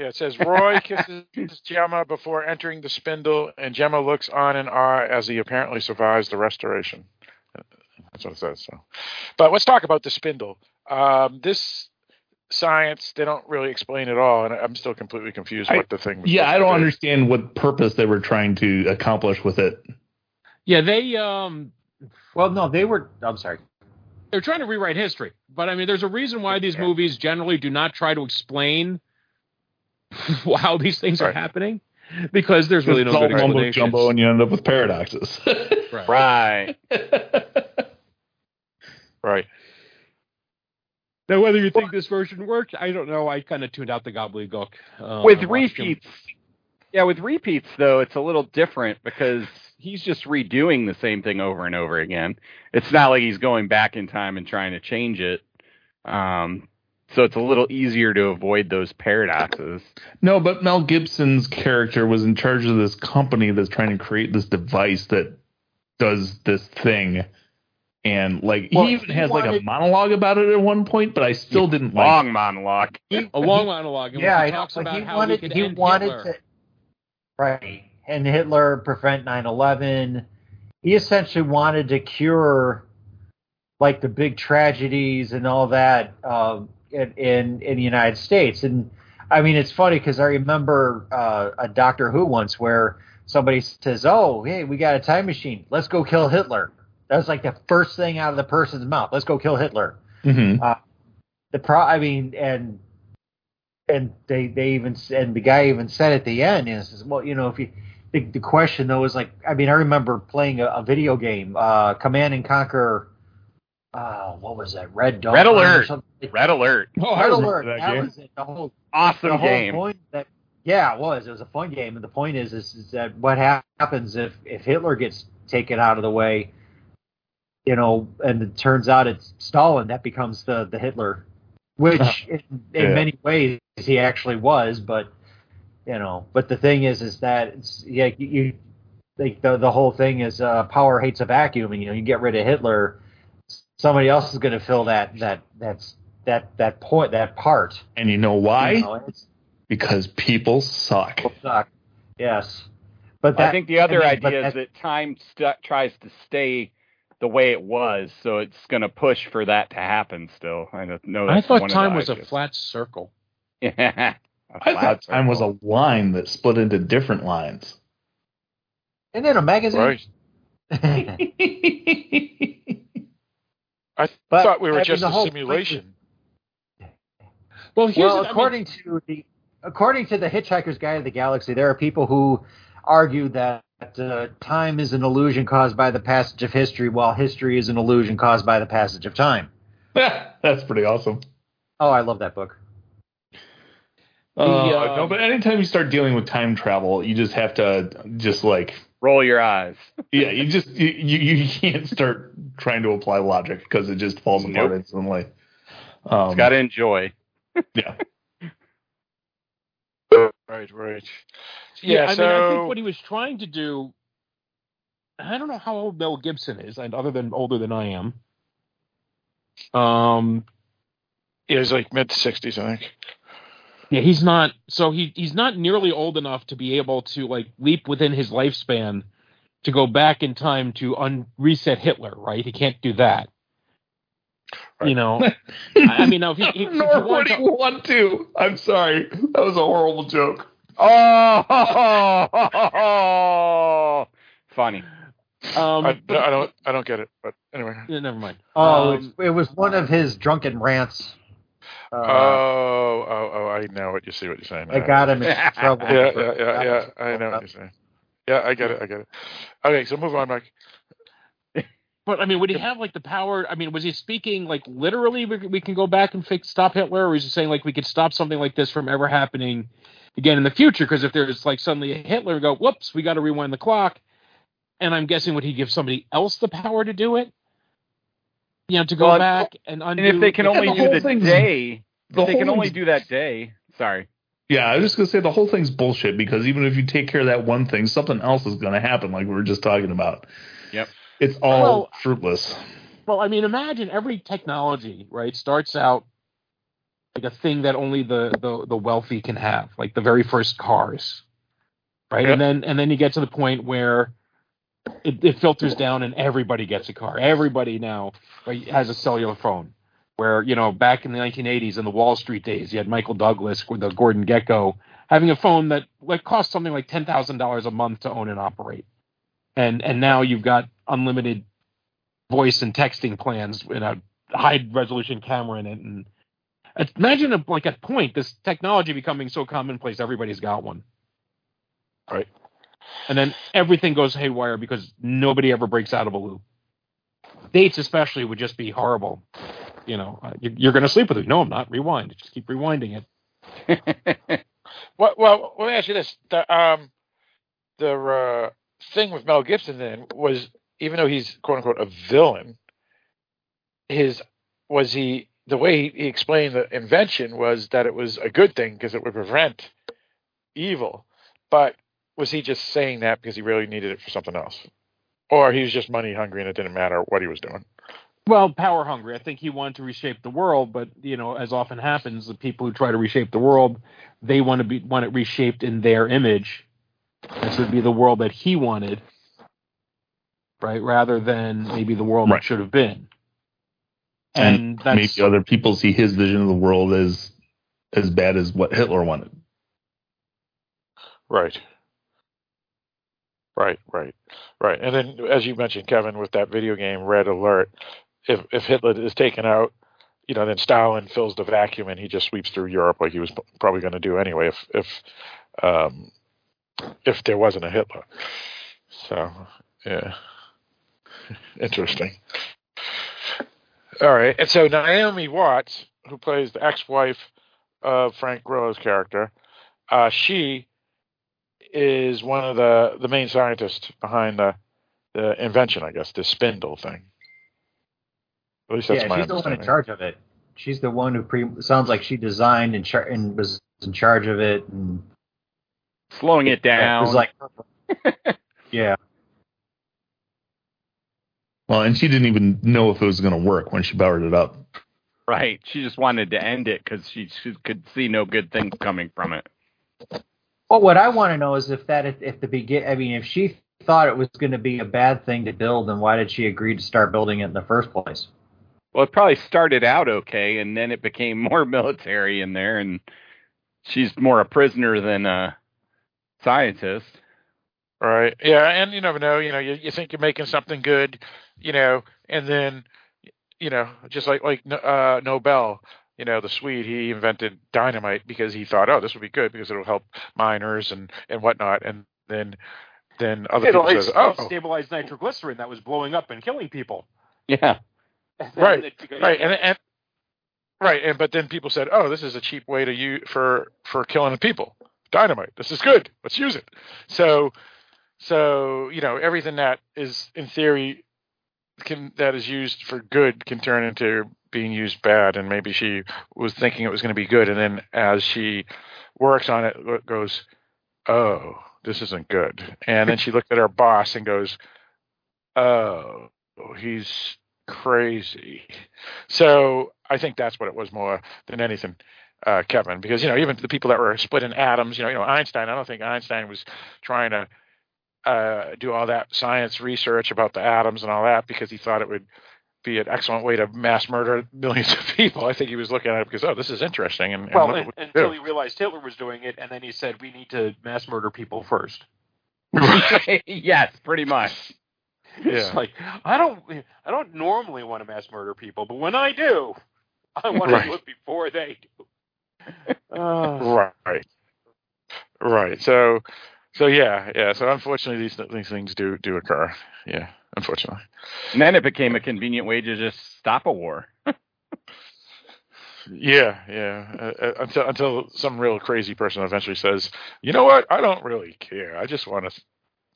Yeah, it says Roy kisses Jemma before entering the spindle, and Jemma looks on in awe as he apparently survives the restoration. That's what it says. So, but let's talk about the spindle. Um, this science they don't really explain at all, and I'm still completely confused I- what the thing. Was Yeah, I don't do. understand what purpose they were trying to accomplish with it. Yeah, they um Well, no, they were. I'm sorry. they're trying to rewrite history. But I mean, there's a reason why these movies generally do not try to explain how these things are happening because there's really it's no all good mumbo explanation. jumbo, and you end up with paradoxes. Right. Right. Right. Now, whether you think this version worked, I don't know. I kind of tuned out the gobbledygook. Uh, with repeats, yeah, with repeats though, it's a little different because he's just redoing the same thing over and over again. It's not like he's going back in time and trying to change it. Um, so it's a little easier to avoid those paradoxes. no, but Mel Gibson's character was in charge of this company that's trying to create this device that does this thing. And like Well, he even he has like a monologue about it at one point, but I still didn't like Long monologue. He, a long monologue. yeah, which I he know, talks but about he how wanted he could he end wanted Hitler. to right and Hitler prevent 9/11. He essentially wanted to cure like the big tragedies and all that um, in, in in the United States. And I mean, it's funny because I remember uh, a Doctor Who once where somebody says, "Oh, hey, we got a time machine. Let's go kill Hitler." That was like the first thing out of the person's mouth. Let's go kill Hitler. Mhm. Uh, the pro, I mean, and and they they even s- and the guy even said at the end is, well, you know, if you the, the question though is like, I mean, I remember playing a, a video game, uh, Command and Conquer. Uh, what was that? Red Dawn. Red Alert. something? Red Alert. Oh, Red remember Alert. that That, was it. The whole Awesome the whole game. point that yeah, it was. It was a fun game, and the point is, is, is that what happens if if Hitler gets taken out of the way, you know, and it turns out it's Stalin that becomes the the Hitler, which in, in Yeah. many ways he actually was, but you know, but the thing is, is that it's yeah, you, you like the the whole thing is uh, power hates a vacuum, and you know, you get rid of Hitler, somebody else is going to fill that that that's that that point that part. And you know why? You know, it's, Because people suck. suck. Yes, but that, I think the other I mean, idea is that time st- tries to stay the way it was, so it's going to push for that to happen. Still, I don't know. I That's thought one of time the was a flat circle. Yeah. A I flat thought time was a line that split into different lines. and then a magazine. Right. I But, thought we were just a whole simulation. Well, here's well, the- I mean- according to the according to the Hitchhiker's Guide to the Galaxy, there are people who argue that uh, time is an illusion caused by the passage of history, while history is an illusion caused by the passage of time. That's pretty awesome. Oh, I love that book. Uh, uh, no, but anytime you start dealing with time travel, you just have to just like Roll your eyes. yeah, you just you you, you can't start trying to apply logic because it just falls apart Nope. instantly. Um, Got to enjoy. yeah. Right, right. Yeah, Yeah, I so mean, I think what he was trying to do. I don't know how old Mel Gibson is, and other than older than I am. Um, it was like mid sixties, I think. yeah, he's not. So he he's not nearly old enough to be able to like leap within his lifespan to go back in time to un- reset Hitler. Right? He can't do that. You know, I I mean, now if he, if, if he Nor wanted would he want to. I'm sorry. That was a horrible joke. Oh, funny. Um, I, no, I don't, I don't get it. But anyway. yeah, never mind. Oh, Um, it was one of his drunken rants. Uh, oh, oh, oh! I know what you see. What you're saying. I got him in trouble. Yeah, yeah, yeah, yeah. I know what you're saying. Yeah, I get it. I get it. Okay, so move on, Mike. But I mean, would he have like the power? I mean, was he speaking like literally? We, we can go back and fix stop Hitler, or was he saying like we could stop something like this from ever happening again in the future? Because if there's like suddenly a Hitler, go whoops, we got to rewind the clock. And I'm guessing would he give somebody else the power to do it? You know, to go Well, back and undo. And if they can the- only the do whole the day, the if they can only do that day. Sorry. Yeah, I was just gonna say the whole thing's bullshit because even if you take care of that one thing, something else is gonna happen, like we were just talking about. Yep. It's all Well- fruitless. Well, I mean, imagine every technology, right, starts out like a thing that only the, the, the wealthy can have, like the very first cars, right? And then and then you get to the point where it, it filters down and everybody gets a car. Everybody now has a cellular phone. Where you know back in the 1980s in the Wall Street days, you had Michael Douglas with the Gordon Gekko having a phone that like cost something like ten thousand dollars a month to own and operate, and and now you've got unlimited voice and texting plans with a high resolution camera in it. And imagine a, like at point this technology becoming so commonplace everybody's got one. Right. And then everything goes haywire because nobody ever breaks out of a loop. Dates especially would just be horrible. You know uh, you- you're going to sleep with it. No i'm not. Rewind. Just keep rewinding it. Well, well, let me ask you this: the um, the uh, thing with Mel Gibson then was, even though he's quote unquote a villain, his was he the way he explained the invention was that it was a good thing because it would prevent evil, but was he just saying that because he really needed it for something else, or he was just money hungry and it didn't matter what he was doing? Well, power hungry. I think he wanted to reshape the world, but you know, as often happens, the people who try to reshape the world, they want to be want it reshaped in their image. This would be the world that he wanted, right? Rather than maybe the world Right. should have been. And, And that's maybe other people see his vision of the world as as bad as what Hitler wanted. Right. Right, right, right. And then, as you mentioned, Kevin, with that video game Red Alert, if if Hitler is taken out, you know, then Stalin fills the vacuum and he just sweeps through Europe like he was probably going to do anyway. If if um, if there wasn't a Hitler. So, yeah, interesting. All right, and so Naomi Watts, who plays the ex-wife of Frank Grillo's character, uh, she is one of the the main scientists behind the the invention, I guess, the spindle thing. At least that's yeah, my she's the one in charge of it. She's the one who pre- sounds like she designed and, char- and was in charge of it and Slowing it down. was like, yeah, Well, and she didn't even know if it was going to work when she powered it up. Right. She just wanted to end it because she, she could see no good things coming from it. Well, what I want to know is if that, if, if the begin, I mean, if she thought it was going to be a bad thing to build, then why did she agree to start building it in the first place? Well, it probably started out okay, and then it became more military in there, and she's more a prisoner than a scientist. Right. Yeah, and you never know. You know, you, you think you're making something good, you know, and then, you know, just like like uh, Nobel, you know, the Swede, he invented dynamite because he thought, oh, this would be good because it'll help miners and and whatnot, and then then other It'll people ex- says, oh, stabilize nitroglycerin that was blowing up and killing people. Yeah. Right, it- right, and and right, and but then people said, oh, this is a cheap way to use for for killing people. Dynamite. This is good. Let's use it. So, so you know, everything that is in theory can that is used for good can turn into being used bad. And maybe she was thinking it was going to be good, and then as she works on it, goes, oh, this isn't good. And then she looked at her boss and goes, oh, he's crazy. So I think that's what it was more than anything, uh, Kevin, because you know even the people that were split in atoms, you know, you know Einstein. I don't think Einstein was trying to uh, do all that science research about the atoms and all that because he thought it would be an excellent way to mass murder millions of people. I think he was looking at it because oh, this is interesting and, and Well, look and, we until do. he realized Hitler was doing it, and then he said, "We need to mass murder people first. yes, pretty much. It's like I don't, I don't normally want to mass murder people, but when I do, I want Right. to do it before they do. Uh, right right so so yeah yeah. So unfortunately these these things do do occur. Yeah unfortunately. And then it became a convenient way to just stop a war. yeah yeah. Uh, uh, until until some real crazy person eventually says you know what? I don't really care. I just want to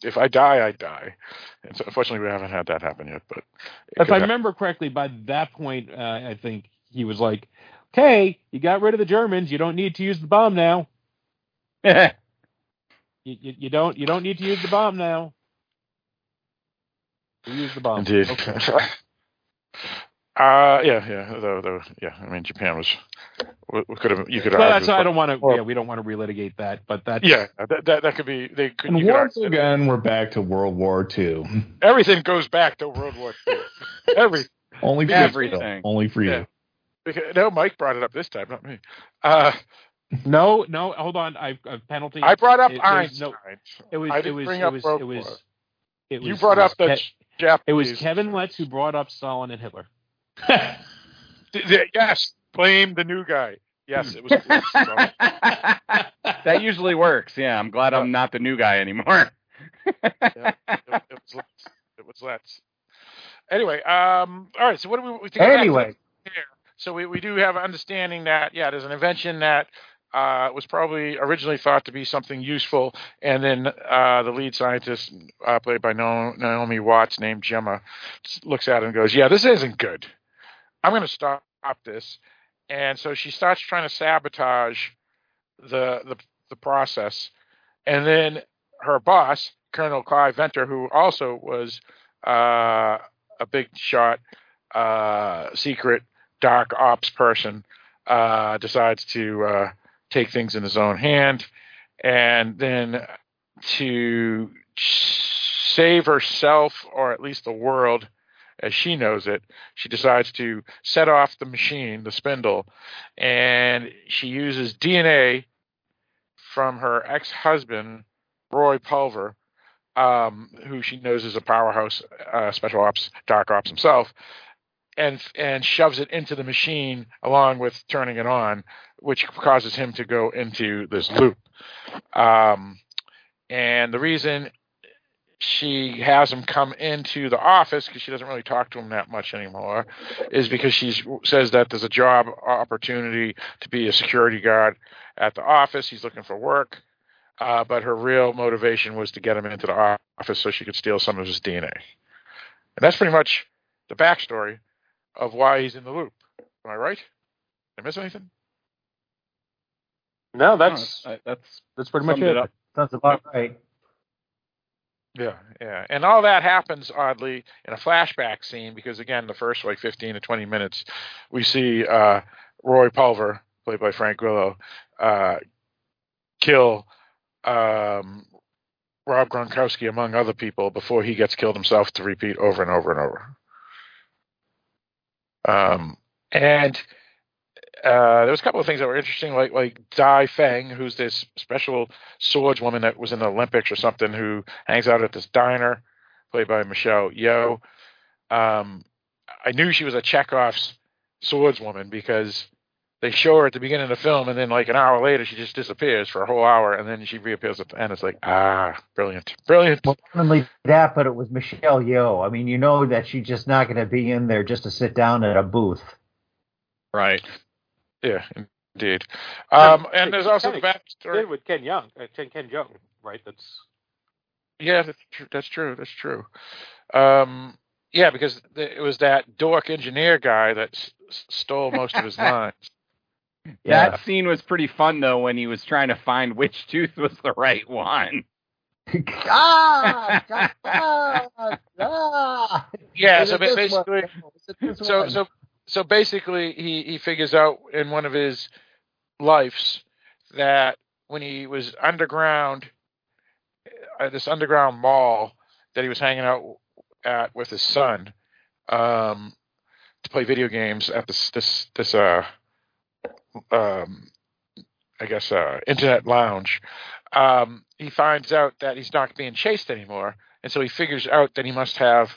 if i die i die. And so unfortunately we haven't had that happen yet but if I remember correctly, by that point, uh, I think he was like, "Okay, you got rid of the Germans. You don't need to use the bomb now. you, you, you don't, you don't need to use the bomb now. You use the bomb. Indeed. Okay. Uh, yeah, yeah, though, though, yeah. I mean, Japan was. We we could have. You could. Well, argue that's I don't want to. Well, Yeah, we don't want to relitigate that. But that. Yeah, that, that that could be. They could. And You could once argue, again, we're back to World War II. everything goes back to World War II. Every Only for Everything. You, Only for you. Yeah. because, no, Mike brought it up this time, not me. Uh, No, no, hold on. I uh, penalty. I brought up It- Einstein. no- it was. I it didn't was. bring It up was. It was. It was. you brought it up the Ke- Japanese. It was Kevin Letts who brought up Stalin and Hitler. Th- th- Yes, blame the new guy. Yes, it was. Sorry. that usually works. Yeah, I'm glad I'm not the new guy anymore. it, it was Letts. It was Letts. Anyway, um, all right. So what do we, we think? Anyway. So we, we do have an understanding that yeah, there's an invention that uh, was probably originally thought to be something useful, and then uh, the lead scientist, uh, played by Naomi Watts, named Jemma, looks at it and goes, "Yeah, this isn't good. I'm going to stop this." And so she starts trying to sabotage the the the process, and then her boss, Colonel Clive Ventor, who also was uh, a big shot, uh, secret dark ops person, uh, decides to uh, take things in his own hand, and then to save herself or at least the world as she knows it, she decides to set off the machine, the spindle, and she uses DNA from her ex-husband, Roy Pulver, um, who she knows is a powerhouse uh, special ops, dark ops himself, and and shoves it into the machine along with turning it on, which causes him to go into this loop. Um, and the reason she has him come into the office because she doesn't really talk to him that much anymore is because she says that there's a job opportunity to be a security guard at the office. He's looking for work, uh, but her real motivation was to get him into the office so she could steal some of his DNA. And that's pretty much the backstory of why he's in the loop. Am I right? Did I miss anything? No, that's No, that's that's pretty much it. it. Sounds about right. Yeah, yeah. And all that happens oddly in a flashback scene because again, the first like 15 to 20 minutes, we see uh, Roy Pulver, played by Frank Grillo, uh, kill um, Rob Gronkowski among other people before he gets killed himself to repeat over and over and over. Um, and uh, there was a couple of things that were interesting, like like Dai Feng, who's this special swordswoman that was in the Olympics or something, who hangs out at this diner, played by Michelle Yeoh. Um, I knew she was a Chekhov's swordswoman because they show her at the beginning of the film, and then like an hour later, she just disappears for a whole hour, and then she reappears at the end. It's like ah, brilliant, brilliant. Well, not only that, but it was Michelle Yeoh. I mean, you know that she's just not going to be in there just to sit down at a booth. Right. Yeah, indeed. Um, and there's also the backstory. with Ken Young, uh, Ken Ken Jung, right? That's Yeah, that's true. That's true. That's true. Um, yeah, because it was that dork engineer guy that s- s- stole most of his lines. That scene was pretty fun though when he was trying to find which tooth was the right one. ah, ah, ah. Yeah, Is so basically, one? Is it this so so so basically, he he figures out in one of his lives that when he was underground, at this underground mall that he was hanging out at with his son, um, to play video games at this this this uh um I guess uh internet lounge. Um, he finds out that he's not being chased anymore, and so he figures out that he must have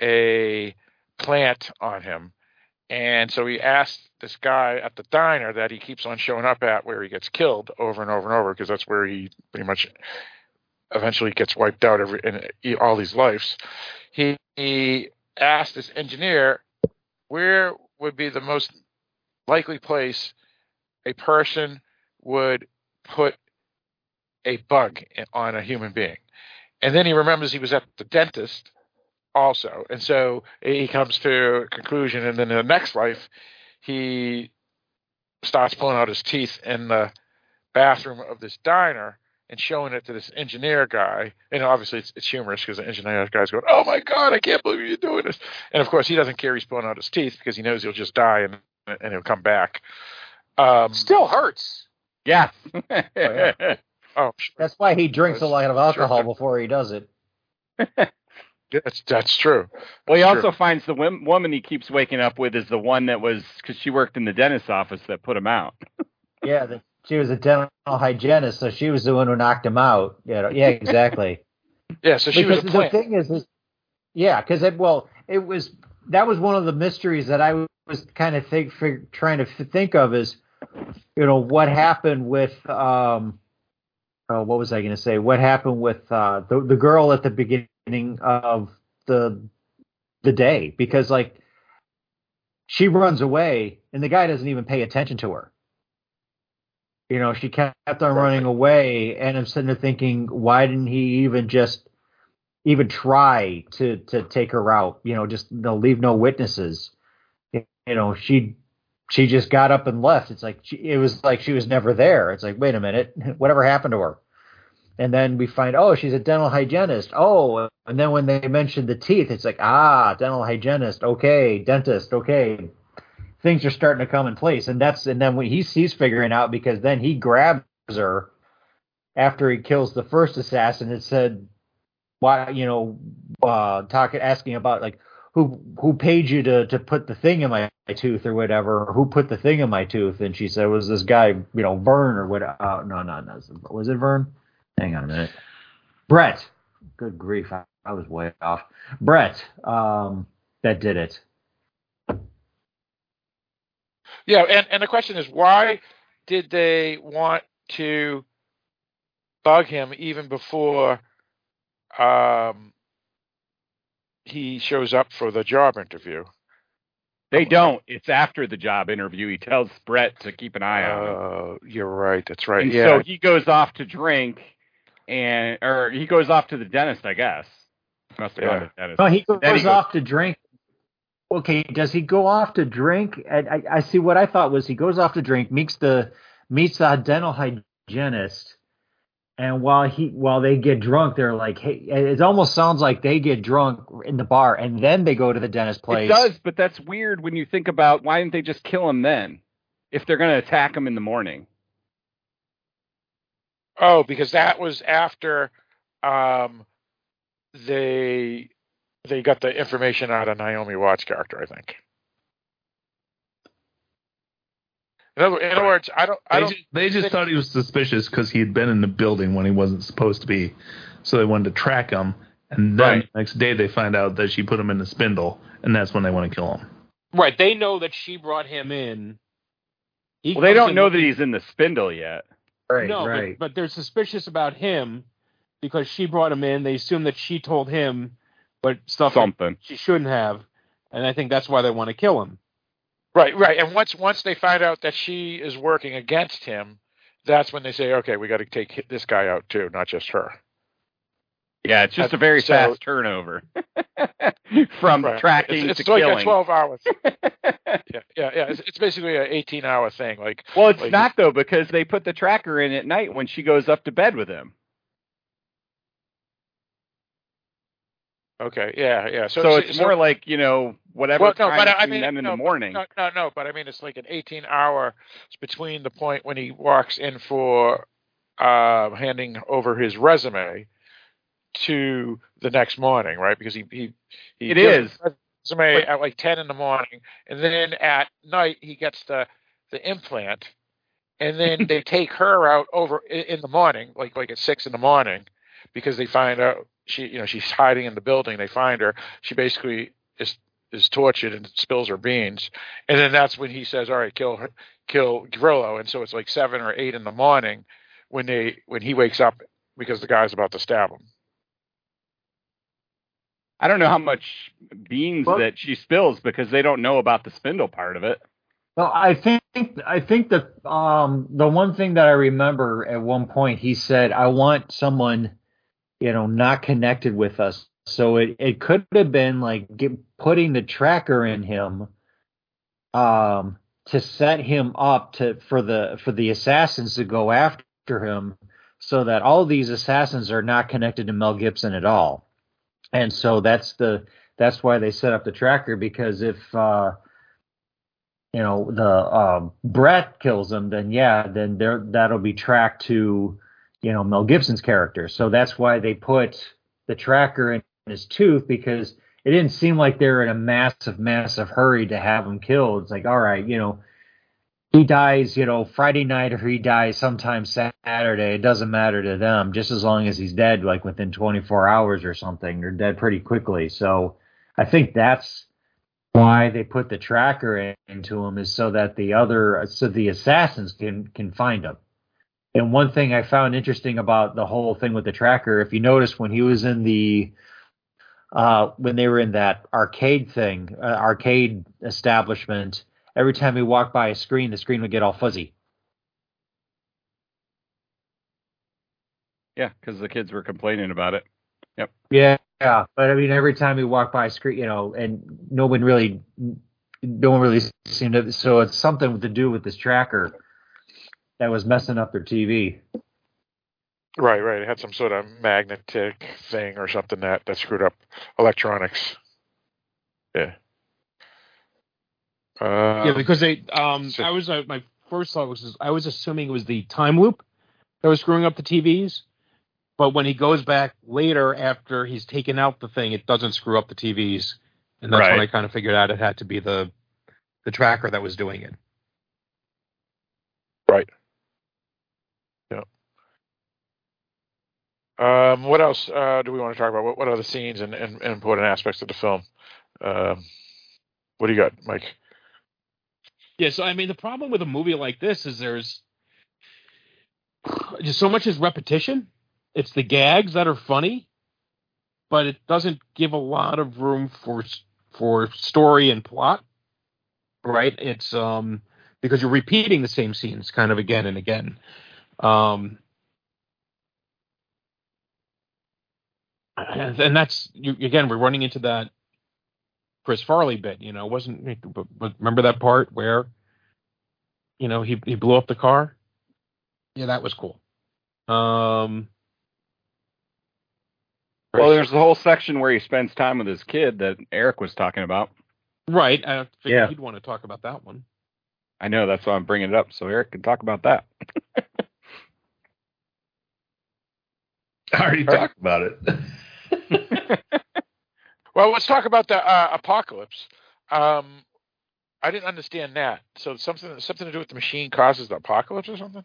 a plant on him. And so he asked this guy at the diner that he keeps on showing up at where he gets killed over and over and over because that's where he pretty much eventually gets wiped out every, in all these lives. He, he asked this engineer where would be the most likely place a person would put a bug on a human being. And then he remembers he was at the dentist also. And so he comes to a conclusion. And then in the next life, he starts pulling out his teeth in the bathroom of this diner and showing it to this engineer guy. And obviously, it's, it's humorous because the engineer guy's going, "Oh my god, I can't believe you're doing this!" And of course, he doesn't care he's pulling out his teeth because he knows he'll just die and and he'll come back. Um, still hurts. Yeah. oh, That's why he drinks a lot of alcohol Sure. before he does it. that's that's true. Well, he That's also true. finds the wom- woman he keeps waking up with is the one that was because she worked in the dentist's office that put him out. Yeah, the, she was a dental hygienist, so she was the one who knocked him out. Yeah, yeah, exactly. Yeah, so she because was a the thing is, is yeah, because it well, it was that was one of the mysteries that I was kind of think fig, trying to f- think of is, you know, what happened with um, oh, what was I going to say? What happened with uh, the the girl at the beginning of the the day? Because like she runs away and the guy doesn't even pay attention to her. You know, she kept on running away, and I'm sitting there thinking, why didn't he even just even try to to take her out? You know, just you know, leave no witnesses. You know, she she just got up and left. It's like she, it was like she was never there. It's like, wait a minute, whatever happened to her? And then we find, oh, she's a dental hygienist. Oh, and then when they mention the teeth, it's like, ah, dental hygienist. Okay, dentist. Okay, things are starting to come in place. And that's and then when he's he's figuring out because then he grabs her after he kills the first assassin. It said, why, you know, uh, talking asking about like who who paid you to to put the thing in my tooth or whatever, or who put the thing in my tooth? And she said, was this guy, you know, Vern or what? Uh, no, no, no, was it Vern? Hang on a minute, Brett. Good grief, I, I was way off. Brett, um, that did it. Yeah, and, and the question is, why did they want to bug him even before um, he shows up for the job interview. They don't. It's after the job interview. He tells Brett to keep an eye on him. Uh, you're right. That's right. And yeah. so he goes off to drink, and or he goes off to the dentist, I guess. Must have gone to the dentist. No, he goes, he off to drink. Okay, does he go off to drink? I, I, I see. What I thought was he goes off to drink, meets the meets the dental hygienist, and while he while they get drunk, they're like, hey, it almost sounds like they get drunk in the bar, and then they go to the dentist place. It does, but that's weird when you think about why didn't they just kill him then? If they're going to attack him in the morning. Oh, because that was after um, they they got the information out of Naomi Watts' character, I think. In other, in other words, I don't. I They don't. just, they just think- thought he was suspicious because he had been in the building when he wasn't supposed to be, so they wanted to track him. And then Right. the next day they find out that she put him in the spindle, and that's when they want to kill him. Right. They know that she brought him in. He Well, they don't in know that he's in the spindle yet. Right, no, right. But, but they're suspicious about him because she brought him in. They assume that she told him, but stuff Something. she shouldn't have, and I think that's why they want to kill him. Right, right. And once once they find out that she is working against him, that's when they say, okay, we got to take this guy out too, not just her. Yeah, it's just a very so- fast turnover from Right. tracking It's, it's to like killing. a twelve hours. yeah, yeah, yeah. It's, it's basically an eighteen hour thing. Like, well, it's like- not though because they put the tracker in at night when she goes up to bed with him. Okay, yeah, yeah. So, So, it's more like you know whatever well, no, time but I mean, then and no, the morning. No, no, no, but I mean, it's like an 18 hour It's between the point when he walks in for uh, handing over his resume to the next morning, right? Because he he, he It is. resume at like 10 in the morning, and then at night he gets the the implant, and then they take her out over in, in the morning, like like at six in the morning, because they find out she you know she's hiding in the building. They find her. She basically is is tortured and spills her beans, and then that's when he says, "All right, kill her, kill Grillo." And so it's like seven or eight in the morning when they when he wakes up because the guy's about to stab him. I don't know how much beans Well- that she spills because they don't know about the spindle part of it. Well, I think I think the um the one thing that I remember at one point he said, "I want someone, you know, not connected with us." So it it could have been like get, putting the tracker in him, um, to set him up to for the for the assassins to go after him, so that all these assassins are not connected to Mel Gibson at all, and so that's the that's why they set up the tracker because if uh you know the um, Brett kills him, then yeah, then there that'll be tracked to you know Mel Gibson's character. So that's why they put the tracker in his tooth because it didn't seem like they're in a massive, massive hurry to have him killed. It's like, all right, you know, he dies, you know, Friday night or he dies sometime Saturday. It doesn't matter to them, just as long as he's dead, like within 24 hours or something. They're dead pretty quickly. So I think that's why they put the tracker in, into him is so that the other so the assassins can can find him. And one thing I found interesting about the whole thing with the tracker, if you notice when he was in the uh when they were in that arcade thing, uh, arcade establishment, every time we walked by a screen, the screen would get all fuzzy. Yeah, because the kids were complaining about it. Yep. Yeah, yeah, but I mean, every time we walked by a screen, you know, and no one really, no one really seemed to. So it's something to do with this tracker that was messing up their TV. Right, right. It had some sort of magnetic thing or something that that screwed up electronics. Yeah. Uh, yeah, because they. Um, I was uh, my first thought was I was assuming it was the time loop that was screwing up the TVs, but when he goes back later after he's taken out the thing, it doesn't screw up the TVs, and that's when I kind of figured out it had to be the the tracker that was doing it. Right. Yeah. Um, what else uh, do we want to talk about? What, what other scenes and, and, and important aspects of the film? Um, what do you got, Mike? Yeah, so I mean, the problem with a movie like this is there's just so much is repetition. it's the gags that are funny, but it doesn't give a lot of room for for story and plot. Right? It's um because you're repeating the same scenes kind of again and again. Um, and, that's you, again we're running into that Chris Farley bit. You know, wasn't but, but remember that part where you know he he blew up the car? Yeah, that was cool. Um, Well, there's the whole section where he spends time with his kid that Eric was talking about. right. I figured Yeah. he'd want to talk about that one. I know that's why I'm bringing it up, so Eric can talk about that. I already talked about it. Well, let's talk about the uh, apocalypse. Um, I didn't understand that. So something something to do with the machine causes the apocalypse or something?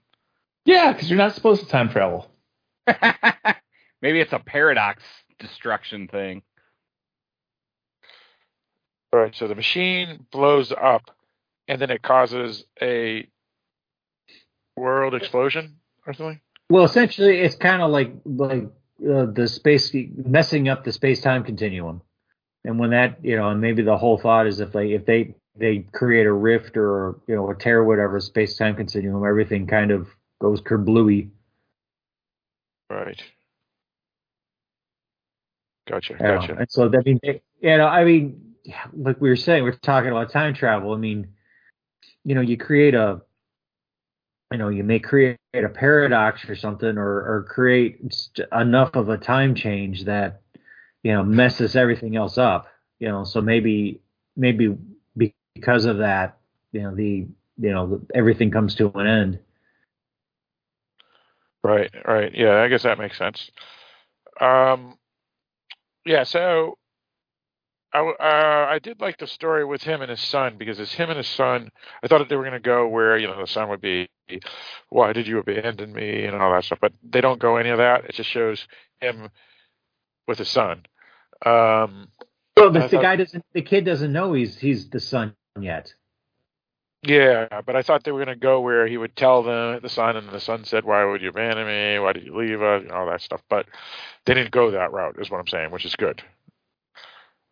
Yeah, because you're not supposed to time travel. Maybe it's a paradox destruction thing. All right. So the machine blows up, and then it causes a world explosion or something. Well, essentially, it's kind of like like uh, the space messing up the space time continuum, and when that you know, and maybe the whole thought is if they if they they create a rift or you know a tear whatever space time continuum, everything kind of goes kerblooey. Right. Gotcha. you know. Gotcha. And so that mean, you know, I mean, like we were saying, we're talking about time travel. I mean, you know, you create a, you know, you may create a paradox or something, or or create enough of a time change that, you know, messes everything else up. You know, so maybe maybe because of that, you know, the you know the, everything comes to an end. Right, right. Yeah, I guess that makes sense. Um, yeah, so I, uh, I did like the story with him and his son because it's him and his son. I thought that they were going to go where you know the son would be, why did you abandon me and all that stuff, but they don't go any of that. It just shows him with his son. Um, Well, I but the thought- guy doesn't, the kid doesn't know he's he's the son yet. Yeah, but I thought they were going to go where he would tell them the son, and the son said, "Why would you abandon me? Why did you leave us?" And all that stuff. But they didn't go that route, is what I'm saying, which is good.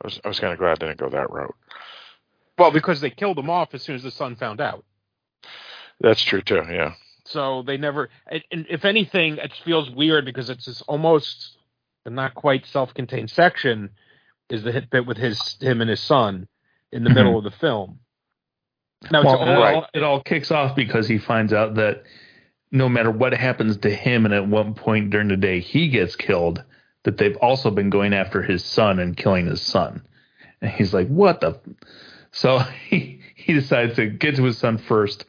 I was I was kind of glad they didn't go that route. Well, because they killed him off as soon as the son found out. That's true too. Yeah. So they never. And, and if anything, it feels weird because it's this almost a not quite self-contained section is the hit bit with his him and his son in the middle mm-hmm. of the film. Now, well, it's it, all, all, it all kicks off because he finds out that no matter what happens to him, and at one point during the day he gets killed, that they've also been going after his son and killing his son. And he's like, "What the?" So he he decides to get to his son first,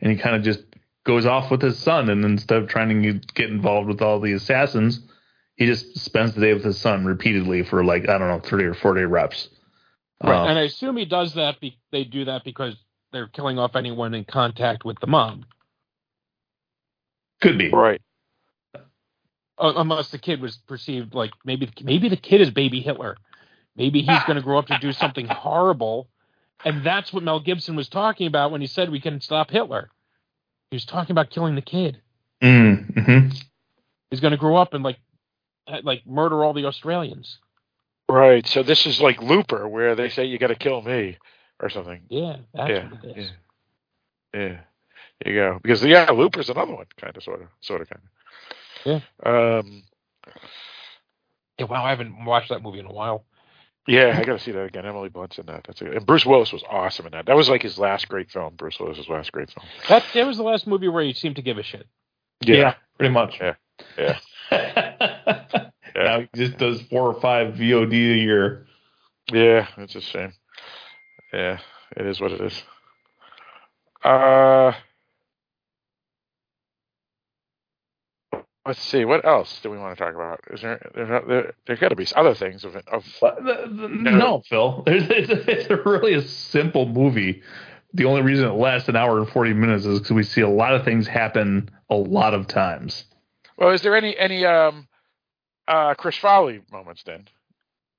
and he kind of just goes off with his son. And instead of trying to get involved with all the assassins, he just spends the day with his son repeatedly for like I don't know, thirty or forty reps. Right, Um, and I assume he does that. Be, they do that because they're killing off anyone in contact with the mom. could be right. Uh, unless the kid was perceived like maybe maybe the kid is baby Hitler. Maybe he's going to grow up to do something horrible, and that's what Mel Gibson was talking about when he said we can stop Hitler. He was talking about killing the kid. Mm-hmm. He's going to grow up and like like murder all the Australians. Right. So this is like Looper, where they say you got to kill me or something. Yeah, that's yeah. what it is. Yeah. Yeah. There you go. Because yeah, Looper's another one, kind of, sort of, sort of, kind of. Yeah. Um. Yeah, wow, I haven't watched that movie in a while. Yeah, I got to see that again. Emily Blunt's in that. That's a, and Bruce Willis was awesome in that. That was like his last great film. Bruce Willis's last great film. That that was the last movie where he seemed to give a shit. Yeah, pretty much. Yeah. Yeah. Now he just does four or five VOD a year. Yeah, it's a shame. Yeah, it is what it is. Uh, let's see. What else do we want to talk about? Is there there there, there got to be other things of of No, Phil. It's, it's, a really a simple movie. The only reason it lasts an hour and forty minutes is because we see a lot of things happen a lot of times. Well, is there any any um uh Chris Farley moments then?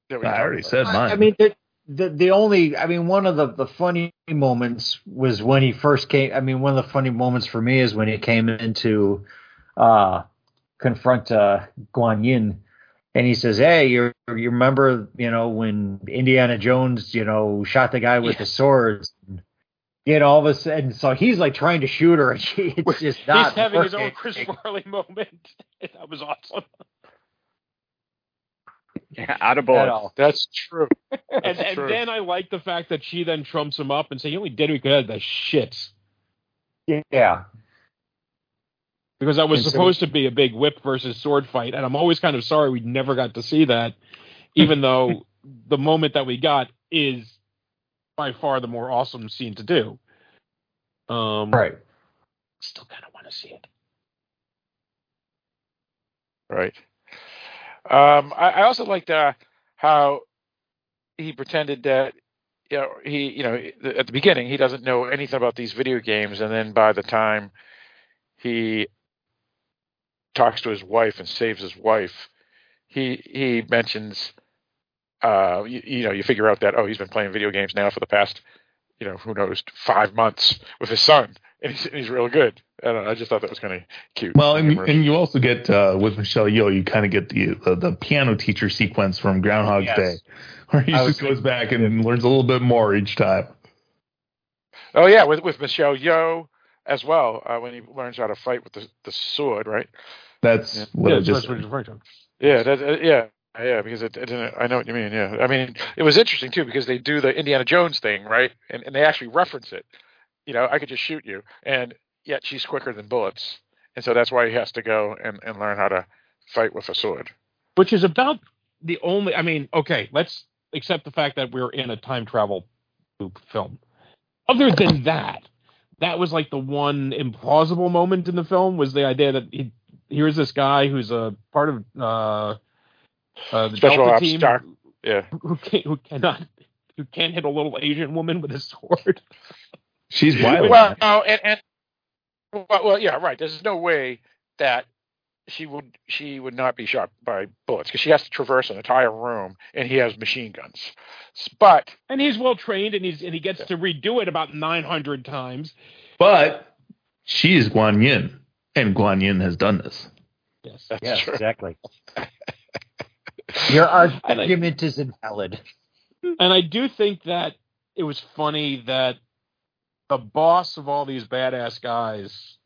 that we I already talk said mine. I mean, the, the the only, I mean, one of the the funny moments was when he first came. I mean, one of the funny moments for me is when he came into uh confront uh, Guan Yin, and he says, "Hey, you you remember you know when Indiana Jones you know shot the guy with the swords?" You know, all of a sudden, so he's like trying to shoot her, and she, it's just not. He's having his own. Chris Farley moment. that was awesome. Yeah, out of At bullets. That's true. and That's and true. then I like the fact that she then trumps him up and say, "You only did it because of the shits." Yeah, Because that was And so- supposed to be a big whip versus sword fight, and I'm always kind of sorry we never got to see that, even though the moment that we got is by far the more awesome scene to do. Um, right. Still kind of want to see it. Right. Um, I, I also liked uh, how he pretended that you know he you know at the beginning he doesn't know anything about these video games, and then by the time he talks to his wife and saves his wife, he he mentions uh you, you know you figure out that oh he's been playing video games now for the past you know who knows five months with his son and he's he's real good. I know, I just thought that was kind of cute. Well, and, and you also get uh, with Michelle Yeoh, you kind of get the, the the piano teacher sequence from Groundhog Yes. Day, where he I just goes back and learns a little bit more each time. Oh yeah, with with Michelle Yeoh as well uh, when he learns how to fight with the the sword, right? That's Yeah. what yeah, I that's what you're referring to. Yeah, that, uh, yeah, yeah. Because it, it didn't. I know what you mean. Yeah, I mean it was interesting too because they do the Indiana Jones thing, right? And and they actually reference it. You know, I could just shoot you, and yet she's quicker than bullets, and so that's why he has to go and and learn how to fight with a sword. which is about the only. I mean, okay, let's accept the fact that we're in a time travel loop film. Other than that, that was like the one implausible moment in the film was the idea that he, here's this guy who's a part of uh, uh, the Special Delta ops team star. Yeah. who can't, who cannot who can't hit a little Asian woman with a sword. She's wild. Well, no, and and well, well, yeah, right. There's no way that she would she would not be shot by bullets because she has to traverse an entire room and he has machine guns. But And he's well trained, and he's and he gets to redo it about nine hundred times. But she is Guan Yin, and Guan Yin has done this. Yes, that's Yes, true. exactly. Your argument is invalid. And I do think that it was funny that the boss of all these badass guys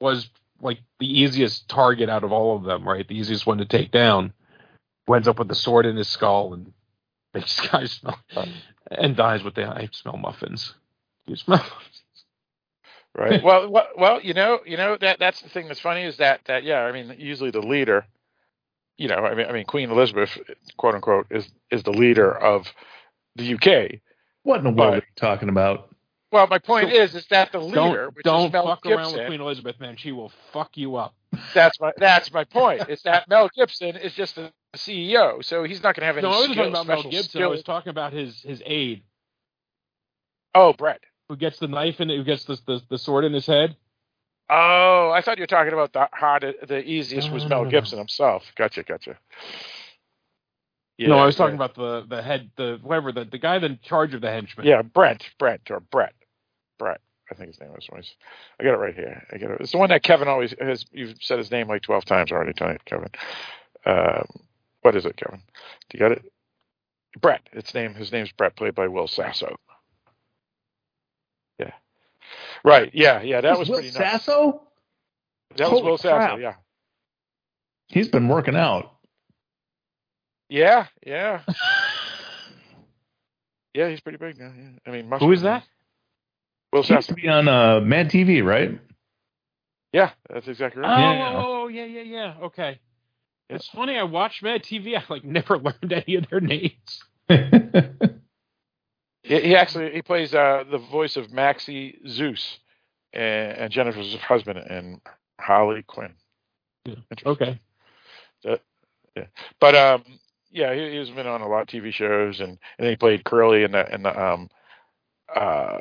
was like the easiest target out of all of them, right? The easiest one to take down. Who ends up with the sword in his skull and makes guys smell and dies with the I smell muffins. You smell muffins. right. well, well, well, you know, you know that that's the thing that's funny is that that yeah, I mean, usually the leader, you know, I mean, I mean, Queen Elizabeth, quote unquote, is is the leader of the UK. What in the world are you talking about? Well, my point is, is that the leader, Don't which don't is Mel fuck Gibson, around with Queen Elizabeth, man. She will fuck you up. That's my that's my point. Is that Mel Gibson is just the CEO, so he's not going to have any. No, I wasn't talking about Mel special Gibson. I was talking about his his aide Oh, Brett. who gets the knife and who gets the, the the sword in his head. Oh, I thought you were talking about the hard, the easiest No, was no, Mel no, no. Gibson himself. Gotcha, gotcha. no, I was talking yeah. about the the head, the whatever, the the guy in charge of the henchmen. Yeah, Brent, Brent, or Brett, Brett. I think his name was. was- I got it right here. I got it. It's the one that Kevin always has. You've said his name like twelve times already tonight, Kevin. Um, what is it, Kevin? Do you got it? Brett. Its name. His name's Brett, played by Will Sasso. Yeah. Right. Yeah. Yeah. That was Will pretty nuts. Sasso? That was Holy Will Sasso. Yeah. He's been working out. Yeah. Yeah. yeah. He's pretty big now. Yeah. I mean, Who is that? Will He used Sasso. to be on uh, Mad TV, right? Yeah, that's exactly Oh, right. Yeah. oh, yeah, yeah, yeah. Okay. It's funny. I watched Mad TV. I like never learned any of their names. He, he actually he plays uh, the voice of Maxie Zeus and, and Jennifer's husband and Harley Quinn. Okay. Uh, yeah, but um, yeah, he, he's been on a lot of TV shows and and he played Curly in the in the um uh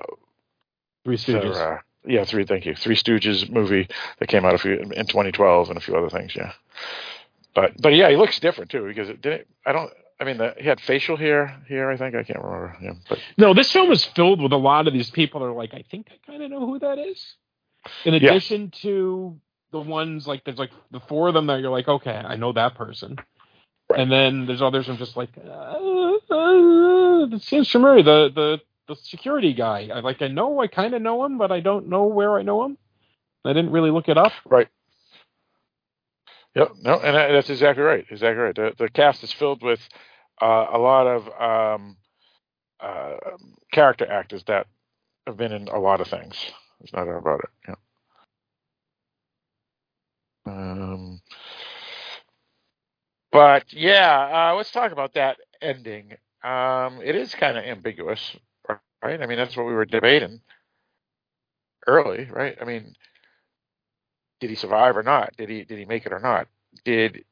Three so, Stooges. uh, yeah, three. Thank you. Three Stooges movie that came out a few in 2012 and a few other things. Yeah, but but yeah, he looks different too because it didn't. I don't. I mean, the, he had facial hair here. I think I can't remember. But No, this film is filled with a lot of these people that are like, I think I kind of know who that is. In addition to the ones like there's like the four of them that you're like, okay, I know that person. And then there's others I'm just like, uh, uh, it seems. The the the security guy. I like I know I kind of know him, but I don't know where I know him. I didn't really look it up. Right. Yep. No, and that's exactly right. Exactly right. The the cast is filled with uh, a lot of um, uh, character actors that have been in a lot of things. There's no doubt about it. Yeah. Um, but yeah, uh, let's talk about that ending. Um, it is kind of ambiguous, right? I mean, that's what we were debating early, right? I mean, did he survive or not? Did he did he make it or not? Did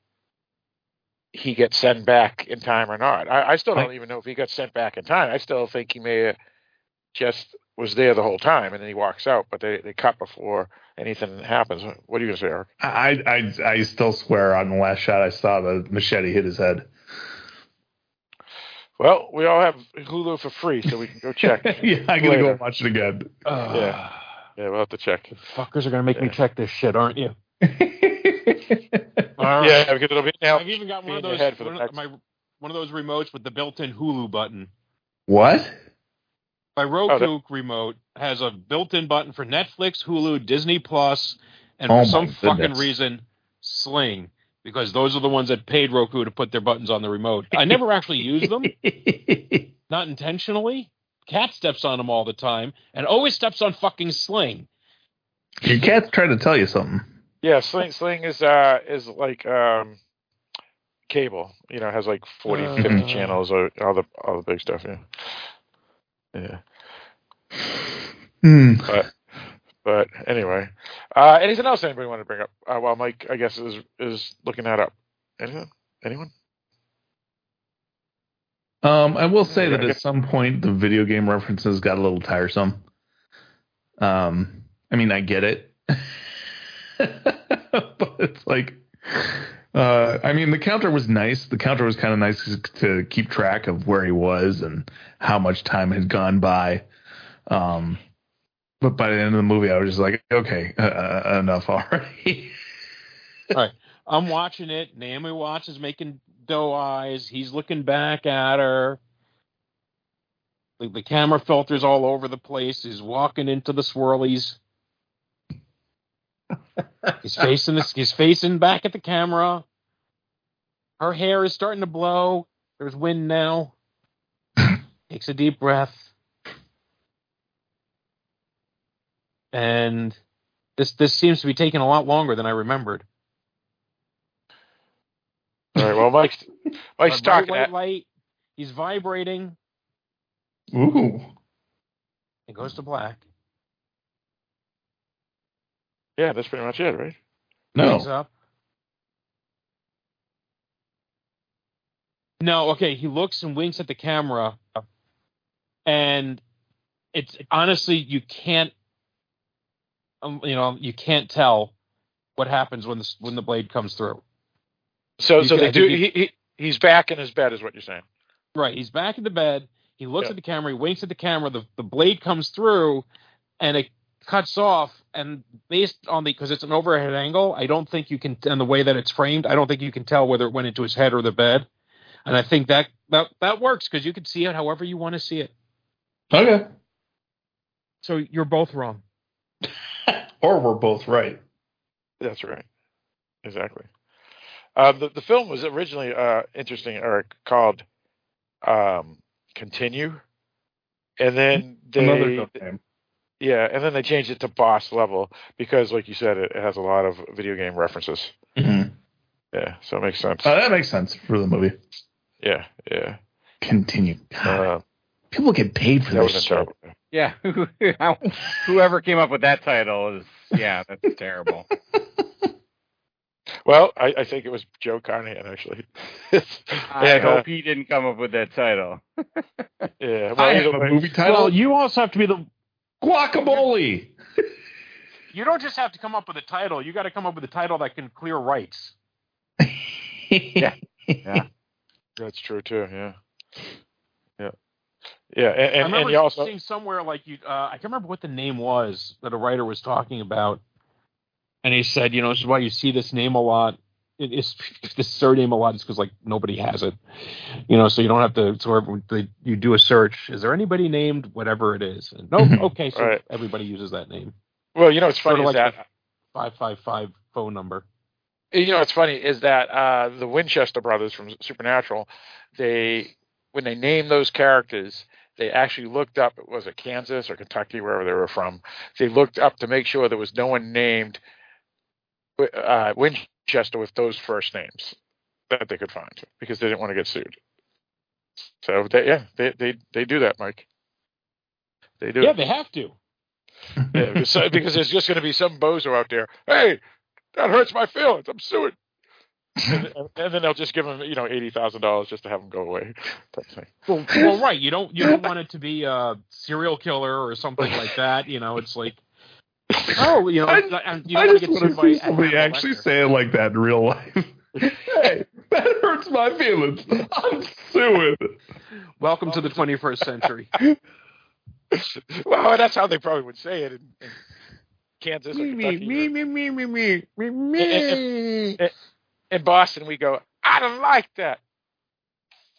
he gets sent back in time or not? I, I still don't even know if he got sent back in time. I still think he may have just was there the whole time and then he walks out, but they, they cut before anything happens. What do you say, Eric? I, I I still swear on the last shot I saw the machete hit his head. Well, we all have Hulu for free, so we can go check. yeah, I gotta go watch it again. yeah, yeah, we'll have to check. Fuckers are gonna make me check this shit, aren't you? Yeah, because it'll be now. I've even got one of those for one, of, my, one of those remotes with the built-in Hulu button. What? My Oh, Roku remote has a built-in button for Netflix, Hulu, Disney Plus, and Oh for some my fucking reason, Sling, because those are the ones that paid Roku to put their buttons on the remote. I never actually use them, not intentionally. Cat steps on them all the time, and always steps on fucking Sling. Your cat's trying to tell you something. Yeah, Sling Sling is uh is like um cable. You know, has like 40, Uh. 50 channels or all the all the big stuff. Yeah, yeah. Hmm. But but anyway, uh, anything else anybody want to bring up? Uh, well, Mike, I guess is is looking that up. Anything? Anyone? Um, I will say Yeah, that at some point the video game references got a little tiresome. Um, I mean, I get it, but it's like, uh, I mean, the counter was nice. The counter was kind of nice to keep track of where he was and how much time had gone by. Um, but by the end of the movie, I was just like, okay, uh, uh, enough already. All right. I'm watching it. Naomi Watts is making doe eyes. He's looking back at her. The, the camera filters all over the place. He's walking into the swirlies. He's facing this. He's facing back at the camera. Her hair is starting to blow. There's wind now. Takes a deep breath. And this this seems to be taking a lot longer than I remembered. All right. Well, Mike's Mike's talking. At, light. He's vibrating. Ooh. It goes to black. Yeah, that's pretty much it, right? Wakes up. No, okay. He looks and winks at the camera, and it's honestly you can't, um, you know, you can't tell what happens when the when the blade comes through. So You so ca- they do. He, he he's back in his bed, is what you're saying. Right. He's back in the bed. He looks Yeah. at the camera. He winks at the camera. The the blade comes through, and it cuts off. And based on the because it's an overhead angle, I don't think you can and the way that it's framed, I don't think you can tell whether it went into his head or the bed. And I think that that that works because you can see it however you want to see it. Okay. So you're both wrong. Or we're both right. That's right. Exactly. Uh, the the film was originally uh, interesting, Eric, called um, "Continue," and then Another they good name. Yeah, and then they changed it to "Boss Level" because, like you said, it, it has a lot of video game references. Mhm. Yeah, so it makes sense. Uh, that makes sense for the movie. yeah, yeah. Continue. God, Uh, people get paid for that this have been shit. terrible. Yeah, whoever came up with that title is yeah, that's terrible. Well, I, I think it was Joe Carnahan actually. I And, uh, hope he didn't come up with that title. yeah, I have a movie title. Well, you also have to be the. Guacamole. You don't just have to come up with a title. You got to come up with a title that can clear rights. yeah. Yeah. That's true too. Yeah, yeah, yeah. And, I remember and you also seeing somewhere like you. Uh, I can't remember what the name was that a writer was talking about, and he said, you know, this is why you see this name a lot. It is this surname a lot is because like nobody has it, you know, so you don't have to. So everyone- they, you do a search. Is there anybody named whatever it is? And no, okay, so Right. everybody uses that name. Well, you know it's funny Sort of is like that Five five five phone number. you know what's funny is that uh, the Winchester brothers from Supernatural, they when they named those characters, they actually looked up. Was it Kansas or Kentucky, wherever they were from? They looked up to make sure there was no one named uh, Winchester with those first names that they could find because they didn't want to get sued. So they, yeah, they they they do that, Mike. They do. Yeah, it. they have to. Yeah, because, so- because there's just going to be some bozo out there. Hey, that hurts my feelings. I'm suing. and, and then they'll just give them, you know, eighty thousand dollars just to have them go away. Well, well, right. You don't you don't want it to be a serial killer or something like that. You know, it's like, oh, you know, I, and you I just get want to see somebody actually say it like that in real life. hey, that hurts my feelings. I'm suing. Welcome to the 21st century. well, that's how they probably would say it in, in Kansas or Kentucky. me, me, me, me, me, me, In, in- in Boston, we go, I don't like that.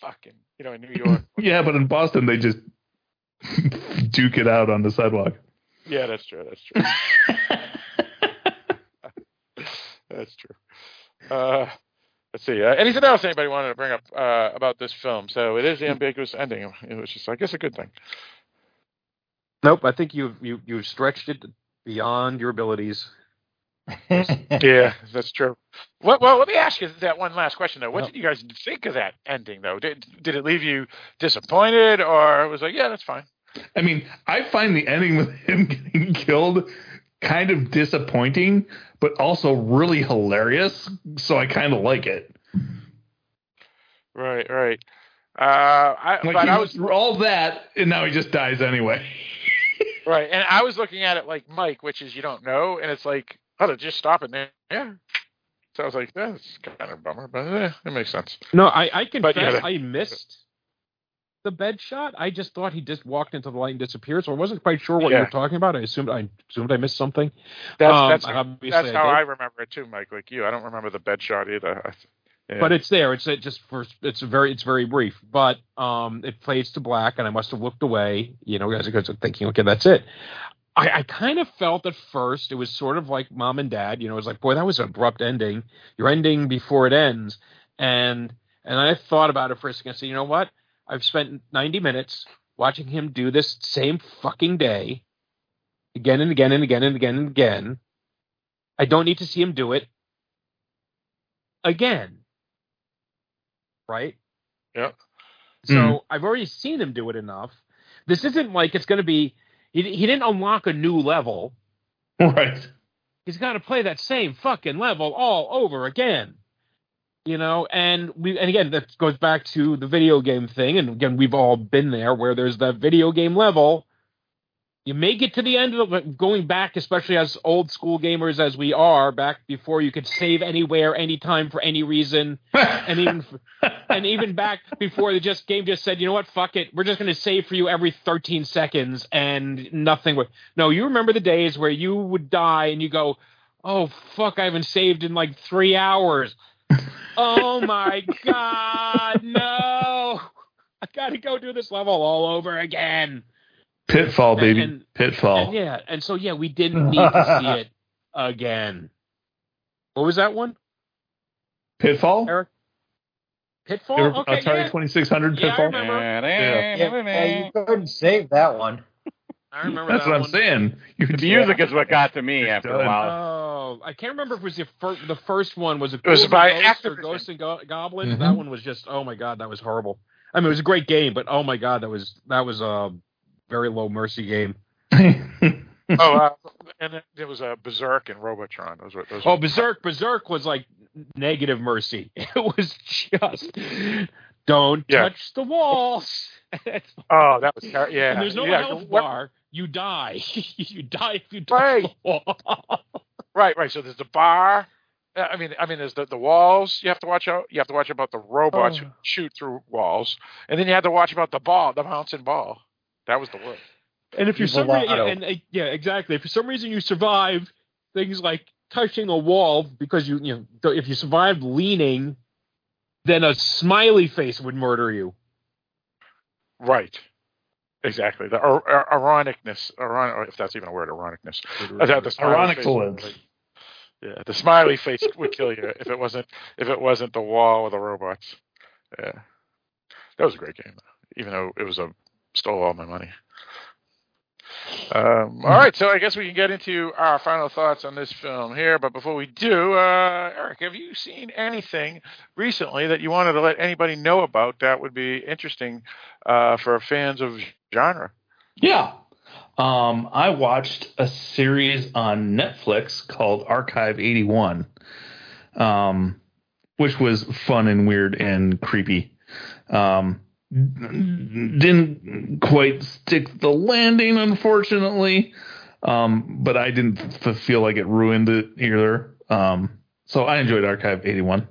Fucking, you know, in New York. Yeah, but in Boston they just duke it out on the sidewalk. Yeah, that's true. That's true. that's true. Uh, let's see. Uh, anything else anybody wanted to bring up uh, about this film? So it is the ambiguous ending, which is, I guess, a good thing. Nope, I think you've you, you've stretched it beyond your abilities. yeah, that's true. Well, well, let me ask you that one last question though. What did you guys think of that ending though? Did did it leave you disappointed, or was like, yeah, that's fine? I mean, I find the ending with him getting killed kind of disappointing, but also really hilarious. So I kind of like it. Right, right. Uh, I, Like but he I was through all that, and now he just dies anyway. right, and I was looking at it like Mike, which is you don't know, and it's like, oh, they just stop it there. Yeah. So I was like, that's kind of a bummer, but eh, it makes sense. No, I, I confess But, yeah, I missed the bed shot. I just thought he just walked into the light and disappeared, so I wasn't quite sure what Yeah. you were talking about. I assumed I assumed I missed something. That's Um, that's, that's I how did. I remember it too, Mike. Like you, I don't remember the bed shot either. Yeah. But it's there. It's it just for it's very it's very brief. But um, it fades to black, and I must have looked away. You know, as because I'm thinking, okay, that's it. I, I kind of felt at first it was sort of like mom and dad. You know, it was like, boy, that was an abrupt ending. You're ending before it ends, and and I thought about it for a second. I said, you know what? I've spent 90 minutes watching him do this same fucking day, again and again and again and again and again. I don't need to see him do it again. Right? Yep. So Mhm. I've already seen him do it enough. This isn't like it's going to be. He, he didn't unlock a new level. Right. He's got to play that same fucking level all over again. You know, and we and again that goes back to the video game thing, and again we've all been there where there's that video game level. You make it to the end of the, going back, especially as old school gamers as we are, back before you could save anywhere, anytime, for any reason, and even and even back before the just game just said, you know what, fuck it, we're just going to save for you every 13 seconds, and nothing would. No, you remember the days where you would die and you go, oh fuck, I haven't saved in like three hours. Oh my god, no! I got to go do this level all over again. Pitfall, baby. And- Pitfall. And yeah, and so yeah, we didn't need to see it again. What was that one? Pitfall? Eric? Pitfall? Ever- okay, Atari yeah. 2600 Yeah, I Pitfall? remember. Yeah. Yeah, yeah, you couldn't save that one. I remember That's that what I'm one. saying. You The could music is what got to me after a while. Oh, I can't remember if it was the, fir- the first one. Was it, It was by and Ghosts or Ghosts and Go- Goblins? Mhm. That one was just oh my god, that was horrible. I mean, it was a great game, but oh my god, that was that was a very low mercy game. oh, uh, and it, it was a Berzerk and Robotron. Those were those. Oh, were- Berzerk! Berzerk was like negative mercy. It was just don't Yeah. touch the walls. Oh, that was ter- yeah. and there's no yeah, health what- bar. You die. you die if you touch Right. the wall. Right, right. So there's the bar. I mean, I mean, there's the, the walls you have to watch out. You have to watch about the robots who Oh. shoot through walls, and then you have to watch about the ball, the bouncing ball. That was the worst. And if for Evil some reason, Otto. and uh, yeah, exactly. If for some reason you survive, things like touching a wall because you you know if you survived leaning, then a smiley face would murder you. Right. Exactly. The ir- ir- ironicness, ironic, if that's even a word, ironicness. The- the smiley Ironic face to would- live. Yeah, the smiley face would kill you if it wasn't if it wasn't the wall or the robots. Yeah, that was a great game, even though it was a stole all my money. Um, all right, so I guess we can get into our final thoughts on this film here. But before we do, uh, Eric, have you seen anything recently that you wanted to let anybody know about that would be interesting uh, for fans of genre? Yeah. Um, I watched a series on Netflix called Archive 81, um, which was fun and weird and creepy. Um, didn't quite stick the landing, unfortunately, um, but I didn't f- feel like it ruined it either. Um, so I enjoyed Archive 81.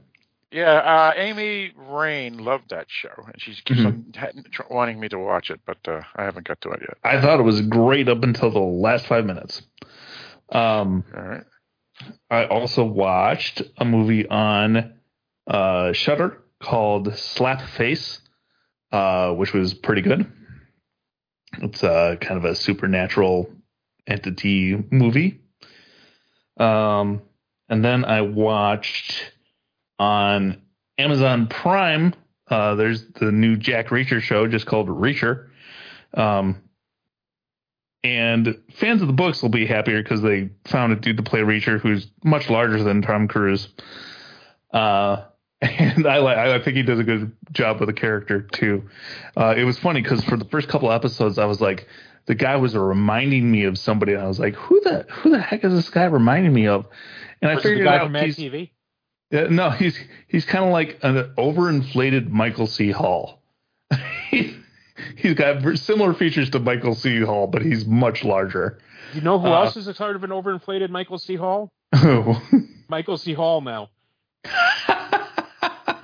Yeah, uh, Amy Rain loved that show, and she keeps Mhm. on wanting me to watch it, but uh, I haven't got to it yet. I thought it was great up until the last five minutes. Um, All right. I also watched a movie on uh, Shudder called Slapface, uh, which was pretty good. It's uh, kind of a supernatural entity movie. Um, and then I watched on Amazon Prime. Uh, there's the new Jack Reacher show, just called Reacher. Um, and fans of the books will be happier because they found a dude to play Reacher who's much larger than Tom Cruise. Uh, and I like, I think he does a good job with the character too. Uh, it was funny because for the first couple episodes, I was like, the guy was reminding me of somebody, and I was like, who the who the heck is this guy reminding me of? And I Was it the figured out from Mad TV. yeah, no, he's he's kind of like an overinflated Michael C. Hall. He- he's got similar features to Michael C. Hall, but he's much larger. You know who Uh, else is a sort of an overinflated Michael C. Hall? Oh, Michael C. Hall now.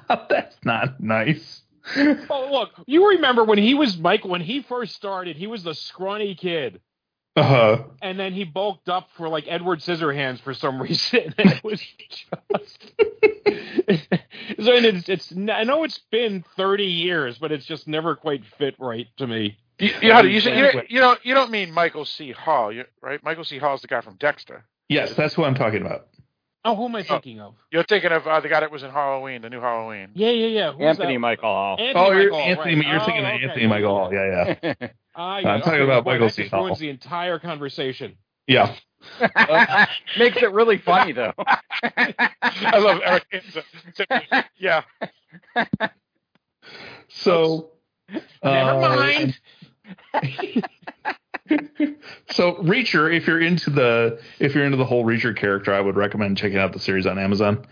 that's not nice. Oh, look, you remember when he was Mike when he first started, he was the scrawny kid. Uh, And then he bulked up for like Edward Scissorhands for some reason. And it was just so and it's, it's I know it's been thirty years, but it's just never quite fit right to me. You, you, know, you, you, don't- you don't you don't mean Michael C. Hall, right? Michael C. Hall is the guy from Dexter. yes, that's who I'm talking about. Oh, who am I thinking of? You're thinking of uh, the guy that was in Halloween, the new Halloween. Yeah, yeah, yeah. Who's Anthony that? Michael Hall. Anthony oh, you're Michael Anthony. right. You're Oh, thinking of. Anthony Michael Hall. Yeah, yeah, Ah, I'm talking okay. about Boy, Michael that C. just ruins Hall. the entire conversation. yeah. Makes it really funny though. I love Eric. It's- yeah. So, Never uh, mind. So Reacher, if you're into the if you're into the whole Reacher character, I would recommend checking out the series on Amazon.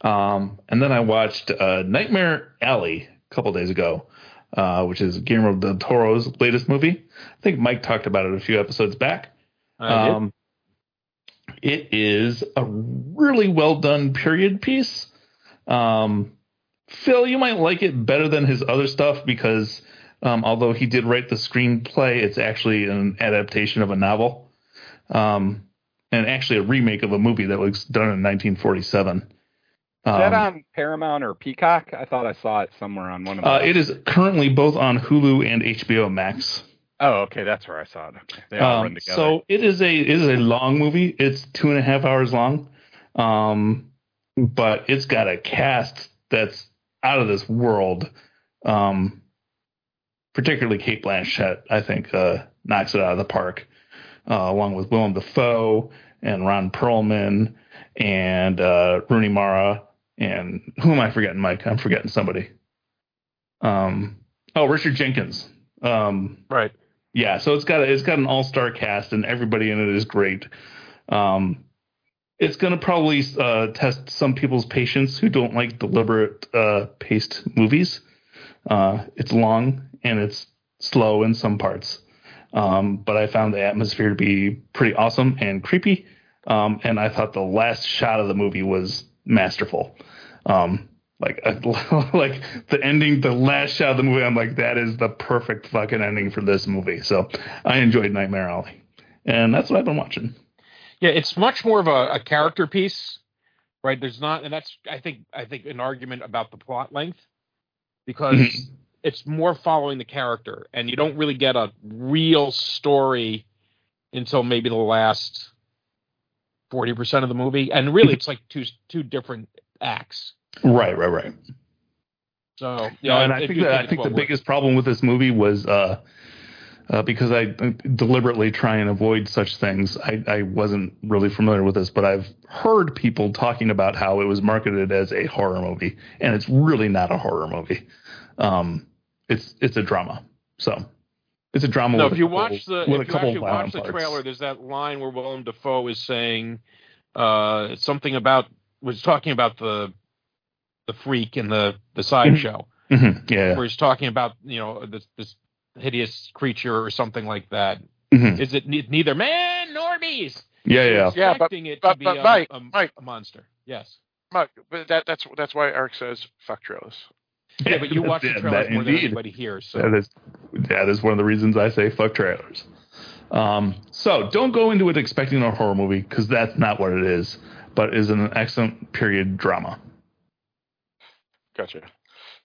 Um, and then I watched uh, Nightmare Alley a couple days ago, uh, which is Guillermo del Toro's latest movie. I think Mike talked about it a few episodes back. Um, it is a really well done period piece. Um, Phil, you might like it better than his other stuff because um, although he did write the screenplay, it's actually an adaptation of a novel um, and actually a remake of a movie that was done in 1947. Is that Um, on Paramount or Peacock? I thought I saw it somewhere on one of uh, it is currently both on Hulu and HBO Max. Oh, okay, that's where I saw it. Okay. They all Um, run together. So it is a it is a long movie. It's two and a half hours long, um, but it's got a cast that's out of this world. Um, particularly Cate Blanchett, I think, uh, knocks it out of the park, uh, along with Willem Dafoe and Ron Perlman and uh, Rooney Mara and who am I forgetting, Mike? I'm forgetting somebody. Um, oh, Richard Jenkins. Um, right. yeah, so it's got a, it's got an all star cast and everybody in it is great. Um, it's going to probably uh, test some people's patience who don't like deliberate uh, paced movies. Uh, it's long and it's slow in some parts, um, but I found the atmosphere to be pretty awesome and creepy. Um, and I thought the last shot of the movie was masterful. Um, like like the ending, the last shot of the movie, I'm like, that is the perfect fucking ending for this movie. So I enjoyed Nightmare Alley, and that's what I've been watching. Yeah, it's much more of a, a character piece, right? There's not, and that's I think I think an argument about the plot length because Mhm. It's more following the character, and you don't really get a real story until maybe the last forty percent of the movie, and really it's like two two different acts. Right, right, right. So No, and I, do think that I it's think the well worth biggest problem with this movie was uh, uh, because I deliberately try and avoid such things. I, I wasn't really familiar with this, but I've heard people talking about how it was marketed as a horror movie, and it's really not a horror movie. Um, it's it's a drama. So it's a drama. No, with if a you couple- watch the if you actually watch the parts. trailer, there's that line where Willem Dafoe is saying uh, something about was talking about the the freak in the the sideshow. Mhm, yeah. where he's talking about you know this this hideous creature or something like that. Mhm. Is it ne- neither man nor beast? Yeah, yeah. You're Yeah, but- expecting it but- to be but a, Mike, a, Mike. a monster. Yes. Mike, but that that's that's why Eric says fuck trailers. Yeah, but you watch the trailers that- more than anybody here. So That is that is one of the reasons I say fuck trailers. Um, so don't go into it expecting a horror movie because that's not what it is, but is an excellent period drama. Gotcha.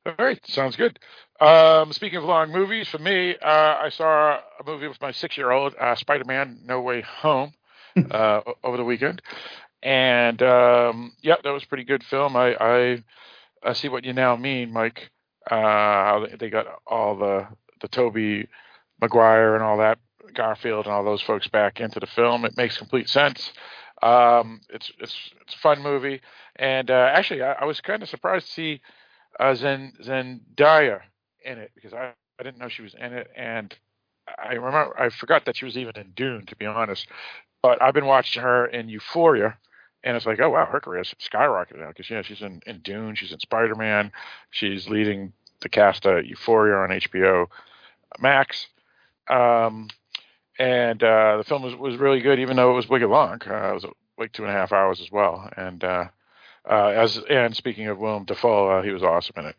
All right, sounds good. Um, speaking of long movies, for me, uh, I saw a movie with my six-year-old, uh, Spider-Man: No Way Home, uh, over the weekend, and um, yeah, that was a pretty good film. I, I, I see what you now mean, Mike. Uh, they- got all the the Tobey Maguire and all that Garfield and all those folks back into the film. It makes complete sense. Um, it's it's it's a fun movie, and uh, actually, I, I was kind of surprised to see uh, Zen Zendaya in it because I, I didn't know she was in it, and I remember I forgot that she was even in Dune to be honest. But I've been watching her in Euphoria, and it's like, oh wow, her career's skyrocketed now because yeah, she's in, in Dune, she's in Spider Man, she's leading the cast of Euphoria on HBO Max. Um, and uh, the film was, was really good, even though it was wicked long. Uh, it was like two and a half hours as well. And uh, uh, as and speaking of Willem Dafoe, uh, he was awesome in it.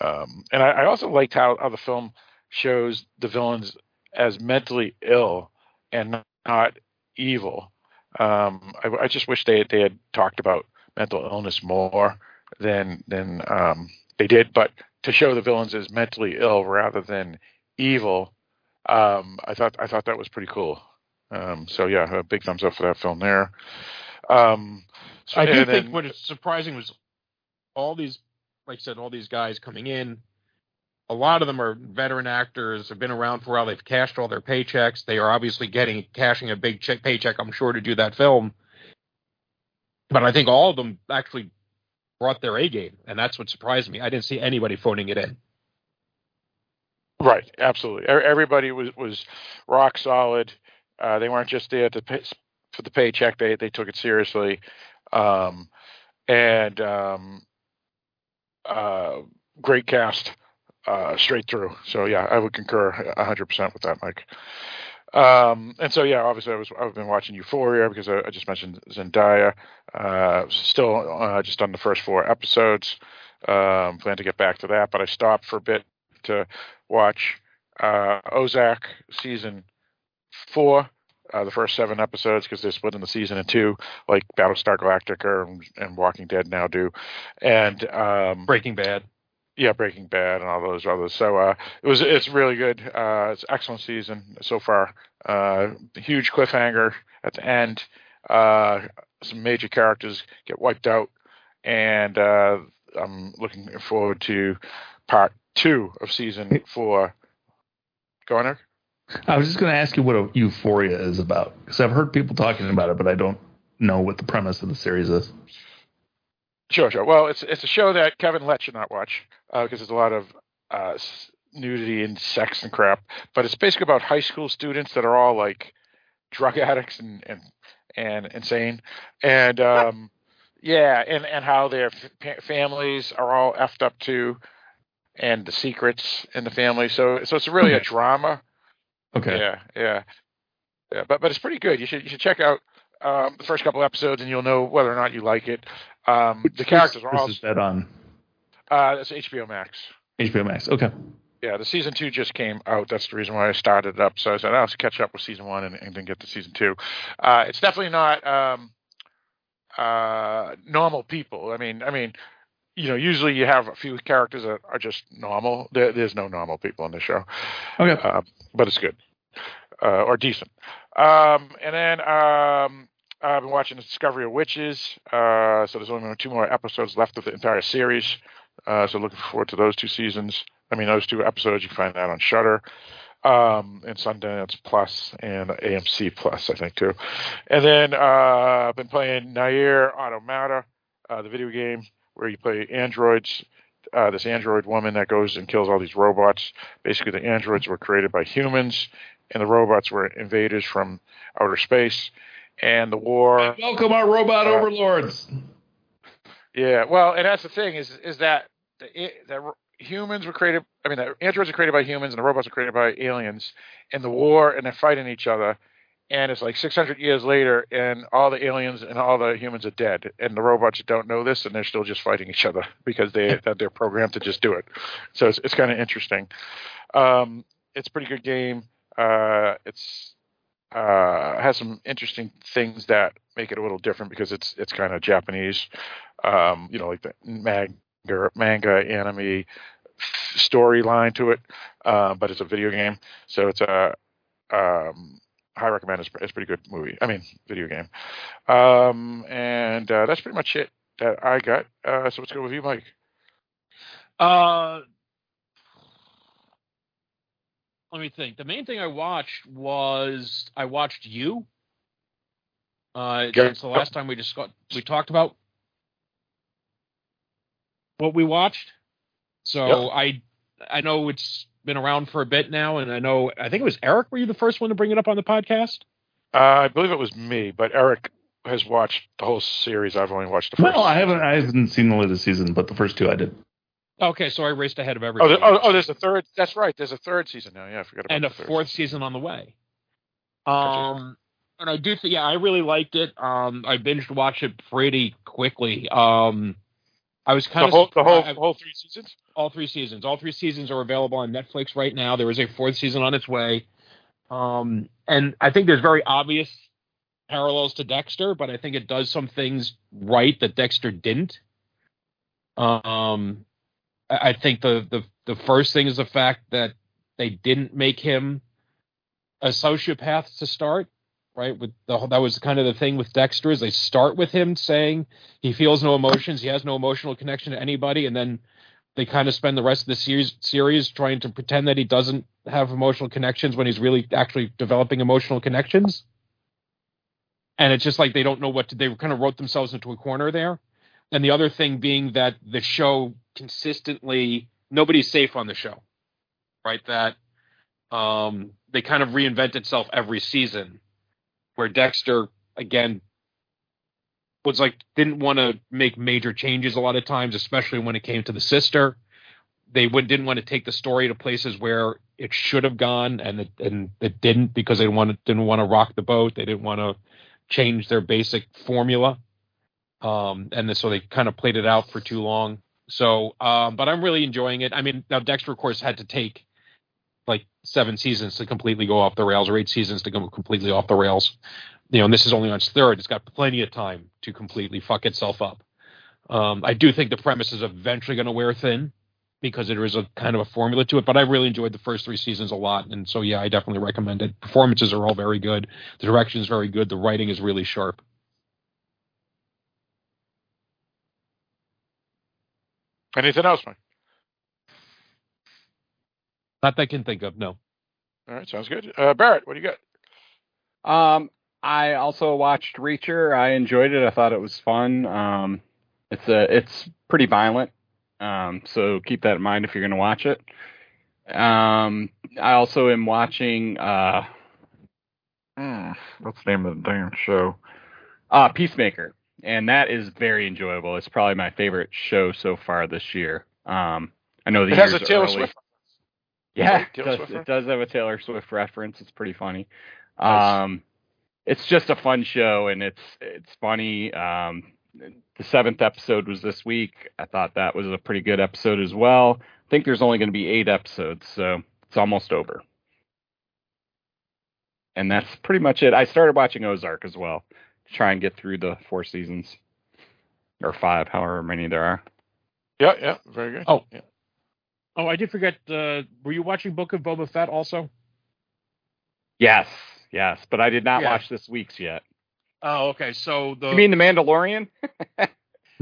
Um, and I, I also liked how, how the film shows the villains as mentally ill and not evil. Um, I, I just wish they they had talked about mental illness more than than um, they did. But to show the villains as mentally ill rather than evil, um, I thought I thought that was pretty cool. Um, so yeah, a big thumbs up for that film there. Um, so- I do and think then- what is surprising was all these, like I said, all these guys coming in. A lot of them are veteran actors, have been around for a while. They've cashed all their paychecks. They are obviously getting cashing a big check, paycheck, I'm sure, to do that film. But I think all of them actually brought their A game, and that's what surprised me. I didn't see anybody phoning it in. Right, absolutely. Everybody was was rock solid. Uh, they weren't just there to pay, for the paycheck. They they took it seriously, um, and um, uh, great cast uh, straight through. So yeah, I would concur hundred percent with that, Mike. Um, and so yeah, obviously I was I've been watching Euphoria because I, I just mentioned Zendaya. Uh, still uh, just on the first four episodes. Um, plan to get back to that, but I stopped for a bit to watch uh, Ozark season four, uh, the first seven episodes, because they're split the season and two, like Battlestar Galactica and, and Walking Dead now do, and um, Breaking Bad. Yeah, Breaking Bad and all those others. So uh, it was it's really good. Uh, it's excellent season so far. Uh, huge cliffhanger at the end. Uh, some major characters get wiped out, and uh, I'm looking forward to part two of season four. Go on, Eric. I was just going to ask you what a Euphoria is about because I've heard people talking about it, but I don't know what the premise of the series is. Sure, sure. Well, it's it's a show that Kevin Letts should not watch because there's a lot of uh, nudity and sex and crap. But it's basically about high school students that are all like drug addicts and and, and insane, and um, yeah, and and how their f- families are all effed up too, and the secrets in the family. So so it's really a drama. Okay. Yeah, yeah, yeah. But but it's pretty good. You should you should check out um, the first couple episodes, and you'll know whether or not you like it. Um, the characters are all is that on uh, that's HBO Max. HBO Max. Okay. yeah, the season two just came out. That's the reason why I started it up. So I said I'll catch up with season one and, and then get to season two. Uh, it's definitely not um, uh, normal people. I mean, I mean, you know, usually you have a few characters that are just normal. There, there's no normal people in the show. Okay, uh, but it's good uh, or decent. Um, and then um, I've been watching the Discovery of Witches. Uh, so there's only two more episodes left of the entire series. Uh, so looking forward to those two seasons. I mean, those two episodes you can find that on Shudder, um, and Sundance Plus and AMC Plus, I think too. And then uh, I've been playing Nier Automata, uh, the video game where you play androids. Uh, this android woman that goes and kills all these robots. Basically, the androids were created by humans, and the robots were invaders from outer space. And the war. Welcome our robot Uh, overlords. Yeah, well, and that's the thing is is that the, the humans were created. I mean, the androids are created by humans, and the robots are created by aliens. And the war, and they're fighting each other. And it's like 600 years later, and all the aliens and all the humans are dead, and the robots don't know this, and they're still just fighting each other because they that they're programmed to just do it. So it's it's kind of interesting. Um, it's a pretty good game. Uh, it's uh, has some interesting things that make it a little different because it's it's kind of Japanese, um, you know, like the manga, manga anime storyline to it, uh, but it's a video game, so it's a um, high recommend. It's, it's a pretty good movie. I mean, video game, um, and uh, that's pretty much it that I got. Uh, so let's go with you, Mike. Uh, let me think. The main thing I watched was I watched you. Uh, Yeah. it's the last time we just got we talked about what we watched. So I I know it's been around for a bit now, and I know I think it was Eric. Were you the first one to bring it up on the podcast? Uh, I believe it was me, but Eric has watched the whole series. I've only watched the first. Well, I haven't I haven't seen the latest season, but the first two I did. Okay, so I raced ahead of Oh, everybody. there, oh, oh, there's a third. That's right. There's a third season now. Yeah, I forgot about and a fourth season on the way. Um, and I do think, yeah, I really liked it. Um, I binged watched it pretty quickly. Um, I was kind the of whole, the whole, surprised- whole three seasons. all three seasons. All three seasons are available on Netflix right now. There is a fourth season on its way. Um, and I think there's very obvious parallels to Dexter, but I think it does some things right that Dexter didn't. Um, I think the, the the first thing is the fact that they didn't make him a sociopath to start. Right, with the that was kind of the thing with Dexter is they start with him saying he feels no emotions, he has no emotional connection to anybody, and then they kind of spend the rest of the series series trying to pretend that he doesn't have emotional connections when he's really actually developing emotional connections. And it's just like they don't know what to, they kind of wrote themselves into a corner there. And the other thing being that the show consistently nobody's safe on the show, right? That um, they kind of reinvent itself every season, where Dexter again was like didn't want to make major changes a lot of times, especially when it came to the sister. They would, didn't want to take the story to places where it should have gone, and it, and it didn't because they wanted didn't want to rock the boat. They didn't want to change their basic formula, um, and so they kind of played it out for too long. So, um, but I'm really enjoying it. I mean, now Dexter, of course, had to take like seven seasons to completely go off the rails, or eight seasons to go completely off the rails. You know, and this is only on its third. It's got plenty of time to completely fuck itself up. Um, I do think the premise is eventually going to wear thin because there is a kind of a formula to it. But I really enjoyed the first three seasons a lot, and so yeah, I definitely recommend it. Performances are all very good. The direction is very good. The writing is really sharp. Anything else, Mike? Not that I can think of. No. All right, sounds good. Uh, Barrett, what do you got? Um, I also watched Reacher. I enjoyed it. I thought it was fun. Um, it's a it's pretty violent. Um, so keep that in mind if you're going to watch it. Um, I also am watching. Uh, hmm, what's the name of the damn show? Uh, Peacemaker, and that is very enjoyable. It's probably my favorite show so far this year. Um, I know the It has a Taylor early. Swift. Yeah, it does, Swift it does have a Taylor Swift reference. It's pretty funny. Um, it's just a fun show, and it's it's funny. Um, the seventh episode was this week. I thought that was a pretty good episode as well. I think there's only going to be eight episodes, so it's almost over. And that's pretty much it. I started watching Ozark as well try and get through the four seasons or five, however many there are. Yeah, yeah, very good. Oh. yeah. Oh, I did forget. Uh, were you watching Book of Boba Fett also? Yes, yes, but I did not Yeah. watch this week's yet. Oh, okay. So the You mean The Mandalorian?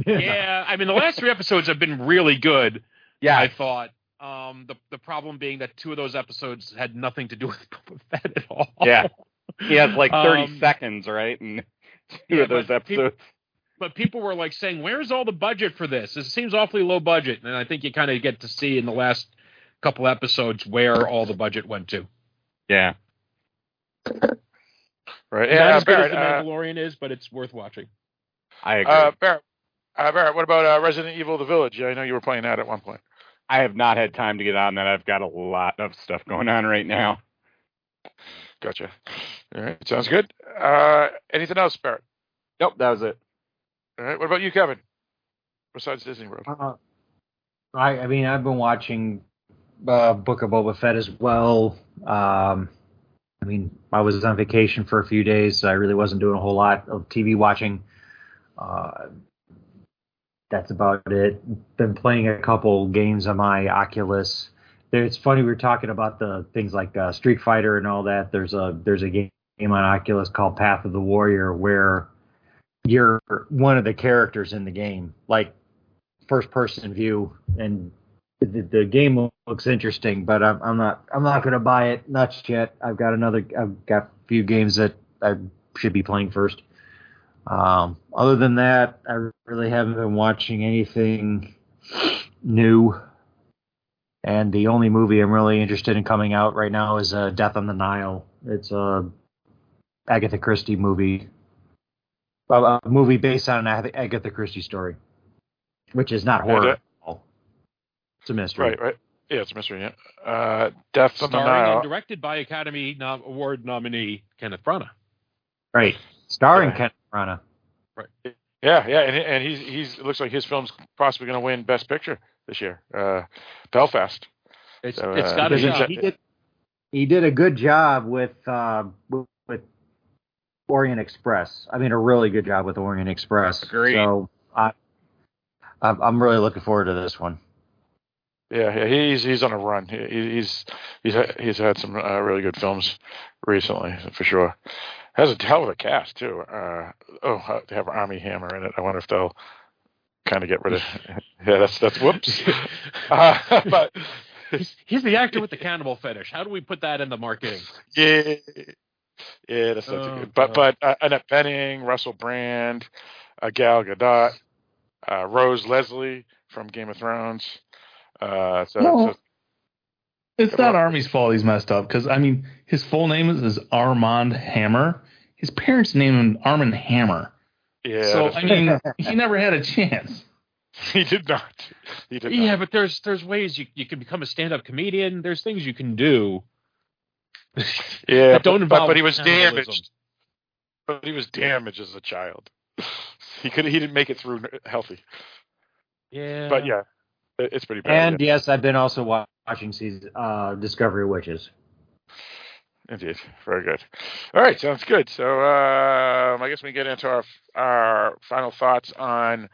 yeah, I mean the last three episodes have been really good. Yeah. I thought. Um, the the problem being that two of those episodes had nothing to do with Boba Fett at all. Yeah. He has like 30 Um, seconds, right? And two yeah, of those but peop- episodes. but people were like saying, "Where's all the budget for this? It seems awfully low budget." And I think you kind of get to see in the last couple episodes where all the budget went to. Yeah. Right. Not Yeah, as good as the uh, Mandalorian is, but it's worth watching. I agree. uh, Barrett, uh, Barrett, what about uh, Resident Evil: The Village? I know you were playing that at one point. I have not had time to get on that. I've got a lot of stuff going on right now. Gotcha. All right, sounds good. Uh, anything else, Barrett? Nope, that was it. All right. What about you, Kevin? Besides Disney World. Uh, I, I mean, I've been watching uh, Book of Boba Fett as well. Um, I mean, I was on vacation for a few days. So I really wasn't doing a whole lot of TV watching. Uh, that's about it. Been playing a couple games on my Oculus. There- It's funny we were talking about the things like uh, Street Fighter and all that. There's a there's a game on Oculus called Path of the Warrior where you're one of the characters in the game, like first person view, and the, the game looks interesting. But I'm, I'm not I'm not to buy it not yet. I've got another I've got a few games that I should be playing first. Um, other than that, I really haven't been watching anything new. And the only movie I'm really interested in coming out right now is uh, Death on the Nile. It's a Agatha Christie movie, a, a movie based on an Agatha Christie story, which is not horror. Uh, at all. It's a mystery. Right, right. Yeah, it's a mystery. Yeah. Uh, Death on the Nile. and directed by Academy nom- Award nominee Kenneth Branagh. Right. Starring Yeah. Kenneth Branagh. Right. Yeah, yeah, and and he's he's it looks like his film's possibly going to win Best Picture this year. Uh, Belfast. It's So, it's uh, got a he's in- He did, he did a good job with uh, with, with Orient Express. I mean, a really good job with Orient Express. Agreed. So I, I'm I'm really looking forward to this one. Yeah, yeah, he's he's on a run. He, he's he's he's had some uh, really good films recently for sure. Has a hell of a cast too. Uh, oh, uh, they have Armie Hammer in it. I wonder if they'll kind of get rid of. Yeah, that's that's whoops. uh, but He's, he's the actor with the cannibal fetish. How do we put that in the marketing? yeah, yeah, that's not too Oh, good. But God. but uh, Annette Bening, Russell Brand, uh, Gal Gadot, uh, Rose Leslie from Game of Thrones. Uh, so, No. so It's not Armie's fault he's messed up because I mean his full name is, is Armand Hammer. His parents named him Armand Hammer. Yeah, so I mean he never had a chance. he did not. He did Yeah, not. but there's there's ways you you can become a stand up comedian. There's things you can do. Yeah, that don't but, involve but, but he was cannibalism. damaged. But he was damaged as a child. He could he didn't make it through healthy. Yeah. But yeah, it- it's pretty bad. And yes, I've been also watching season uh, Discovery Witches. Indeed, very good. All right, sounds good. So um, I guess we get into our our final thoughts on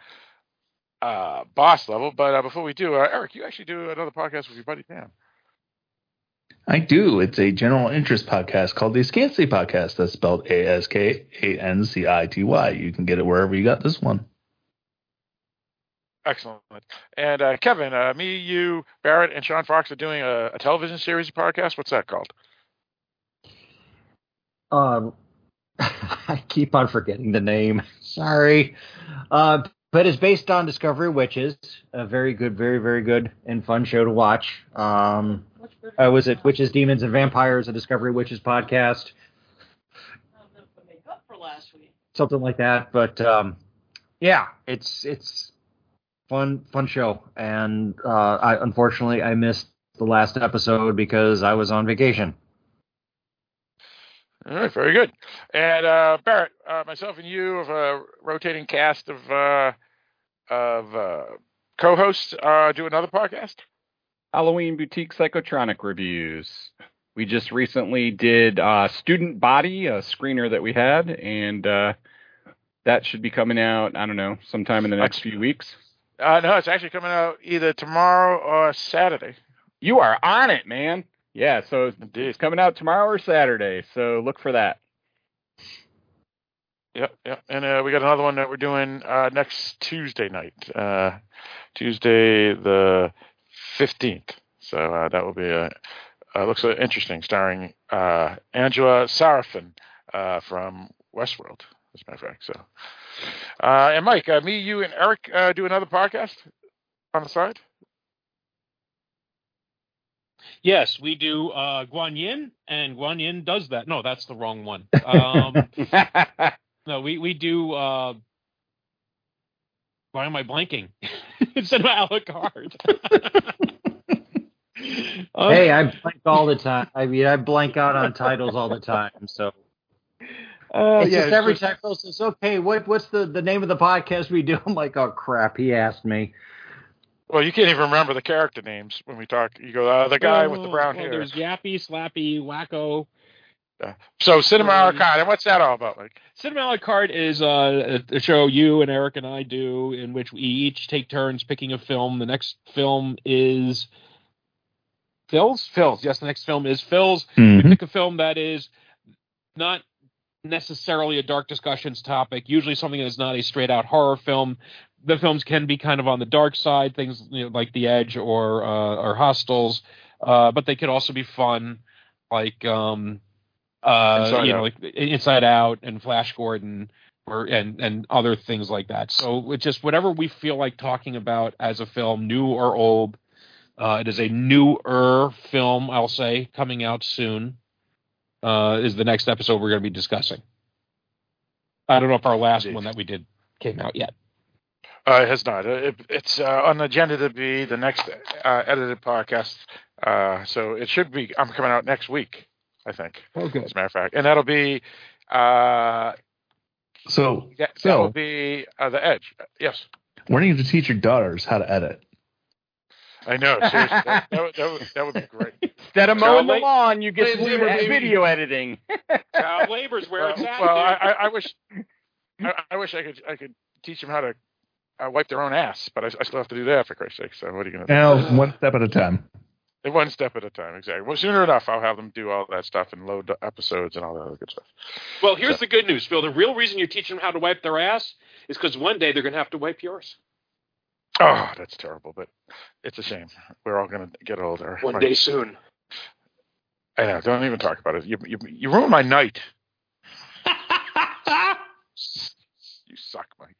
uh, boss level. But uh, before we do, uh, Eric, you actually do another podcast with your buddy Dan. I do. It's a general interest podcast called the Askancity Podcast. That's spelled A S K A N C I T Y. You can get it wherever you got this one. Excellent. And uh, Kevin, uh, me, you, Barrett, and Sean Fox are doing a, a television series podcast. What's that called? Um, I keep on forgetting the name. Sorry. Uh, but it's based on Discovery Witches. A very good, very, very good and fun show to watch. Um, uh, was it Witches, Demons, and Vampires, a Discovery Witches podcast? Something like that. But um, yeah, it's it's fun, fun show. And uh, I unfortunately I missed the last episode because I was on vacation. All right, very good. And uh, Barrett, uh, myself and you of a rotating cast of uh, of uh, co-hosts uh, do another podcast. Halloween Boutique Psychotronic reviews. We just recently did uh, Student Body, a screener that we had, and uh, that should be coming out, I don't know, sometime in the next few weeks. Uh, no, it's actually coming out either tomorrow or Saturday. You are on it, man. Yeah, so Indeed. it's coming out tomorrow or Saturday, so look for that. Yep, yep. And uh, we got another one that we're doing uh, next Tuesday night, uh, Tuesday the fifteenth. So uh, that will be a uh, looks uh, interesting, starring uh, Angela Sarafyan uh, from Westworld, as a matter of fact. So, uh, and Mike, uh, me, you, and Eric uh, do another podcast on the side. Yes, we do uh, Guan Yin, and Guan Yin does that. No, that's the wrong one. Um, no, we we do. Uh, why am I blanking? Instead of a la carte. Uh, hey, I blank all the time. I mean, I blank out on titles all the time. So Uh, it's yeah, just every it's time Phil says, "Okay, what what's the the name of the podcast we do?" I'm like, "Oh crap, he asked me." Well, you can't even remember the character names when we talk. You go, uh, the guy with the brown well, hair. There's Yappy, Slappy, Wacko. So, Cinema Um, Arcade, and what's that all about, Like Cinema a la carte is uh, a a show you and Eric and I do in which we each take turns picking a film. The next film is Phil's. Phil's. Yes, the next film is Phil's. Mhm. We pick a film that is not necessarily a dark discussions topic. Usually something that is not a straight out horror film. The films can be kind of on the dark side, things you know, like The Edge or uh, or Hostels, uh, but they could also be fun, like um, uh, Inside you Out. know, like Inside Out and Flash Gordon, or and and other things like that. So it's just whatever we feel like talking about as a film, new or old. Uh, it is a newer film, I'll say, coming out soon. Uh, is the next episode we're going to be discussing. I don't know if our last one that we did came out yet. Uh, it has not. Uh, It, it's uh, on the agenda to be the next uh, edited podcast. Uh, so it should be. I'm coming out next week, I think. Good. As a matter of fact, and that'll be. Uh, So, that, that so will be uh, the Edge. Yes, why don't you teach your daughters how to edit? I know. Seriously, that, that, would, that, would, that would be great. Instead of mowing the lawn, you get to do labor, video editing. Child labor's where well, it's at. well. I, I, I wish. I, I wish I could. I could teach them how to uh, wipe their own ass, but I, I still have to do that for Christ's sake. So what are you going to do? Now, one step at a time. One step at a time, exactly. Well, sooner enough, I'll have them do all that stuff and load the episodes and all that other good stuff. Well, here's the good news, Phil. The real reason you're teaching them how to wipe their ass is because one day they're going to have to wipe yours. Oh, that's terrible, but it's a shame. We're all going to get older. One My- day soon. I know. Don't even talk about it. You you, you ruined my night. you suck, Mike.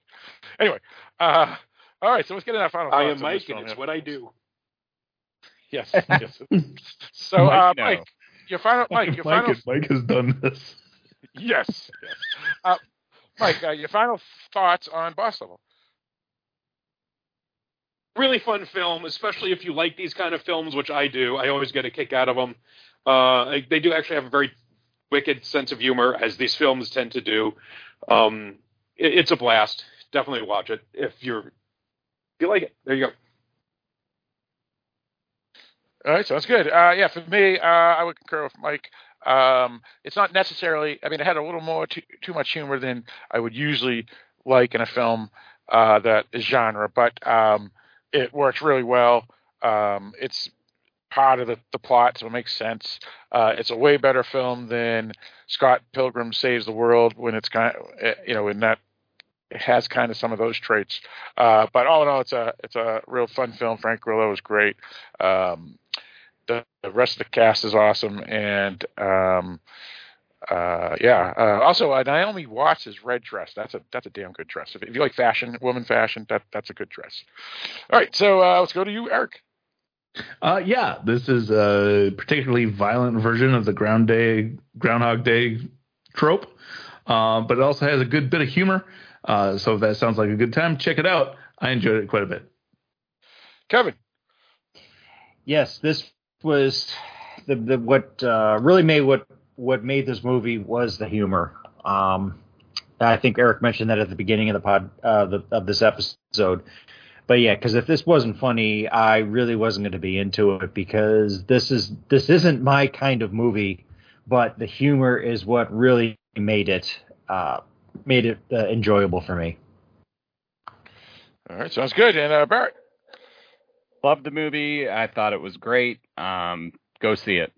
Anyway, uh, all right. So let's get into our final. I am Mike, and it's what I do. Yes. yes. So, Mike, uh, no. Mike, your final, Mike, your Mike, final, Mike has done this. yes, yes. Uh, Mike, uh, your final thoughts on Boss Level? really fun film, especially if you like these kind of films, which I do. I always get a kick out of them. Uh, they do actually have a very wicked sense of humor, as these films tend to do. Um, it, it's a blast. Definitely watch it if you're if you like it. There you go. All right, sounds good. Uh, yeah, for me, uh, I would concur with Mike. Um, it's not necessarily. I mean, it had a little more too, too much humor than I would usually like in a film uh, that is genre, but um, it works really well. Um, it's part of the, the plot, so it makes sense. Uh, it's a way better film than Scott Pilgrim Saves the World when it's kind of, eh, you know, in that has kind of some of those traits. Uh, but all in all, it's a it's a real fun film. Frank Grillo is great. Um, the, the rest of the cast is awesome, and um, uh, yeah. Uh, also, uh, Naomi Watts' is red dress. That's a that's a damn good dress. If, if you like fashion, woman fashion, that that's a good dress. All right, so uh, let's go to you, Eric. Uh, yeah, this is a particularly violent version of the Ground Day Groundhog Day trope, but it also has a good bit of humor. Uh, so if that sounds like a good time, check it out. I enjoyed it quite a bit. Kevin. Yes, this was the, the what uh, really made what what made this movie was the humor. Um, I think Eric mentioned that at the beginning of the pod uh, the, of this episode. but yeah, because if this wasn't funny, I really wasn't going to be into it because this is this isn't my kind of movie. But the humor is what really made it uh, made it uh, enjoyable for me. All right, sounds good. And uh, Barrett, Loved the movie. I thought it was great. Um, go see it.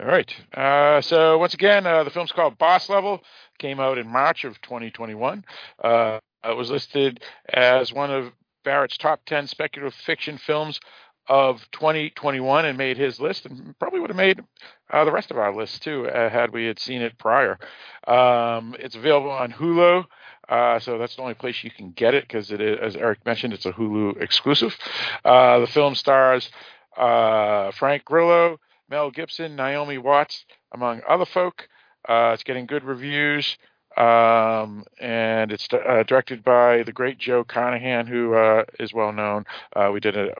All right. Uh, so once again, uh, the film's called Boss Level. Came out in March of 2021. Uh, it was listed as one of Barrett's top 10 speculative fiction films of 2021 and made his list and probably would have made uh, the rest of our list too uh, had we had seen it prior. Um, it's available on Hulu. Uh, so that's the only place you can get it because it is, as Eric mentioned, it's a Hulu exclusive. Uh, the film stars uh, Frank Grillo, Mel Gibson, Naomi Watts, among other folk. Uh, it's getting good reviews, um, and it's uh, directed by the great Joe Carnahan, who uh, is well known. Uh, we did an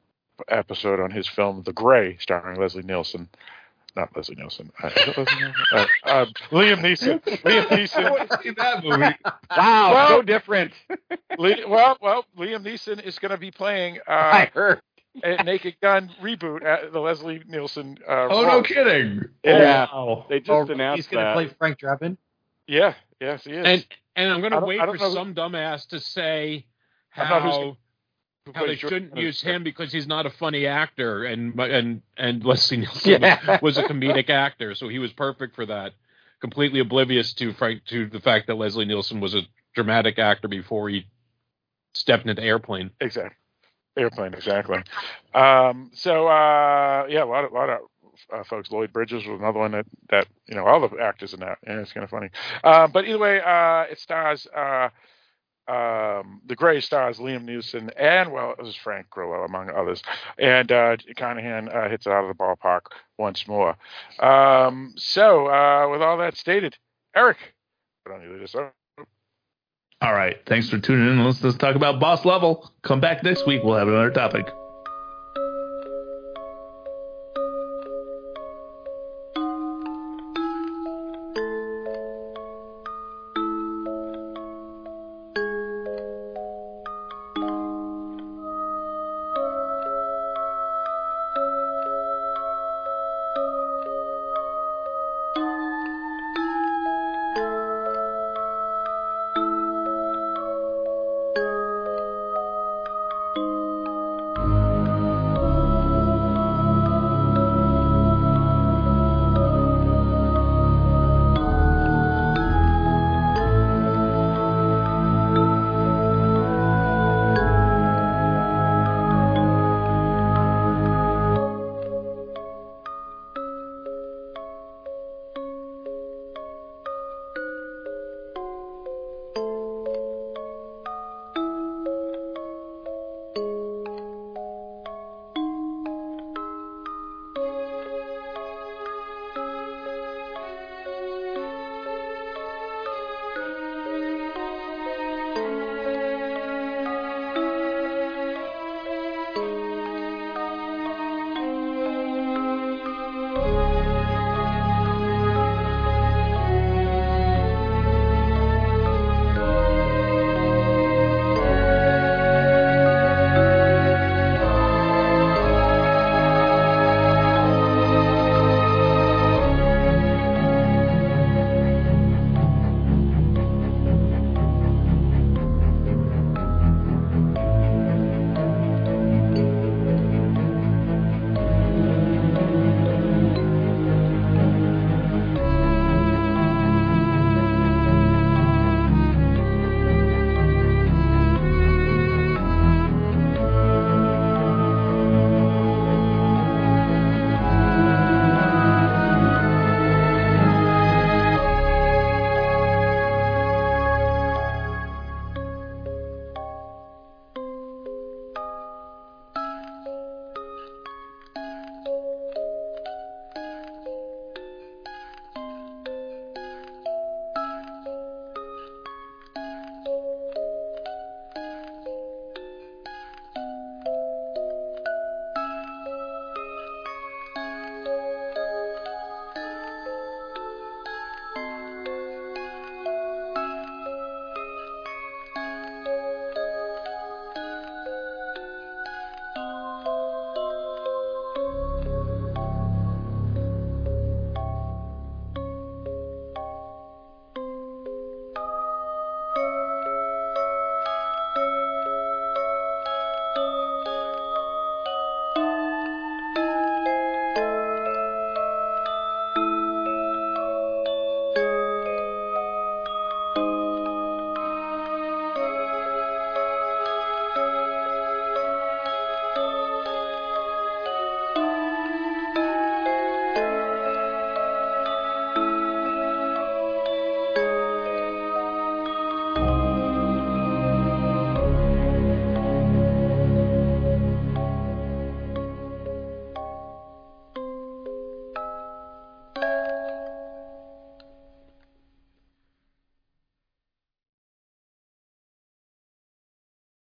episode on his film The Grey, starring Leslie Nielsen. Not Leslie Nielsen. Uh, Leslie Nielsen? Uh, uh, Liam Neeson. Liam Neeson. seen that movie. Wow, Well- so different. Li- well, well, Liam Neeson is going to be playing uh, I heard. a Naked Gun reboot at the Leslie Nielsen. Uh, Oh, no kidding. Yeah. Wow. They just Oh, announced he's going to that. play Frank Drebin. Yeah, yes, he is. And and I'm gonna wait for know who- some dumbass to say I'm not who's- how Who how they shouldn't use him because he's not a funny actor, and and and Leslie Nielsen Yeah. was, was a comedic actor, so he was perfect for that. Completely oblivious to Frank to the fact that Leslie Nielsen was a dramatic actor before he stepped into airplane. Exactly. Airplane, exactly. Um, so uh, yeah, a lot of lot of uh, folks. Lloyd Bridges was another one that that you know all the actors in that. Yeah, it's kind of funny. Uh, but either way, uh, it stars uh, um, the Grey stars Liam Neeson and well, it was Frank Grillo among others. And uh, Carnahan uh, hits it out of the ballpark once more. Um, so uh, with all that stated, Eric, put on you this. All right. Thanks for tuning in. Let's, let's talk about boss level. Come back next week. We'll have another topic.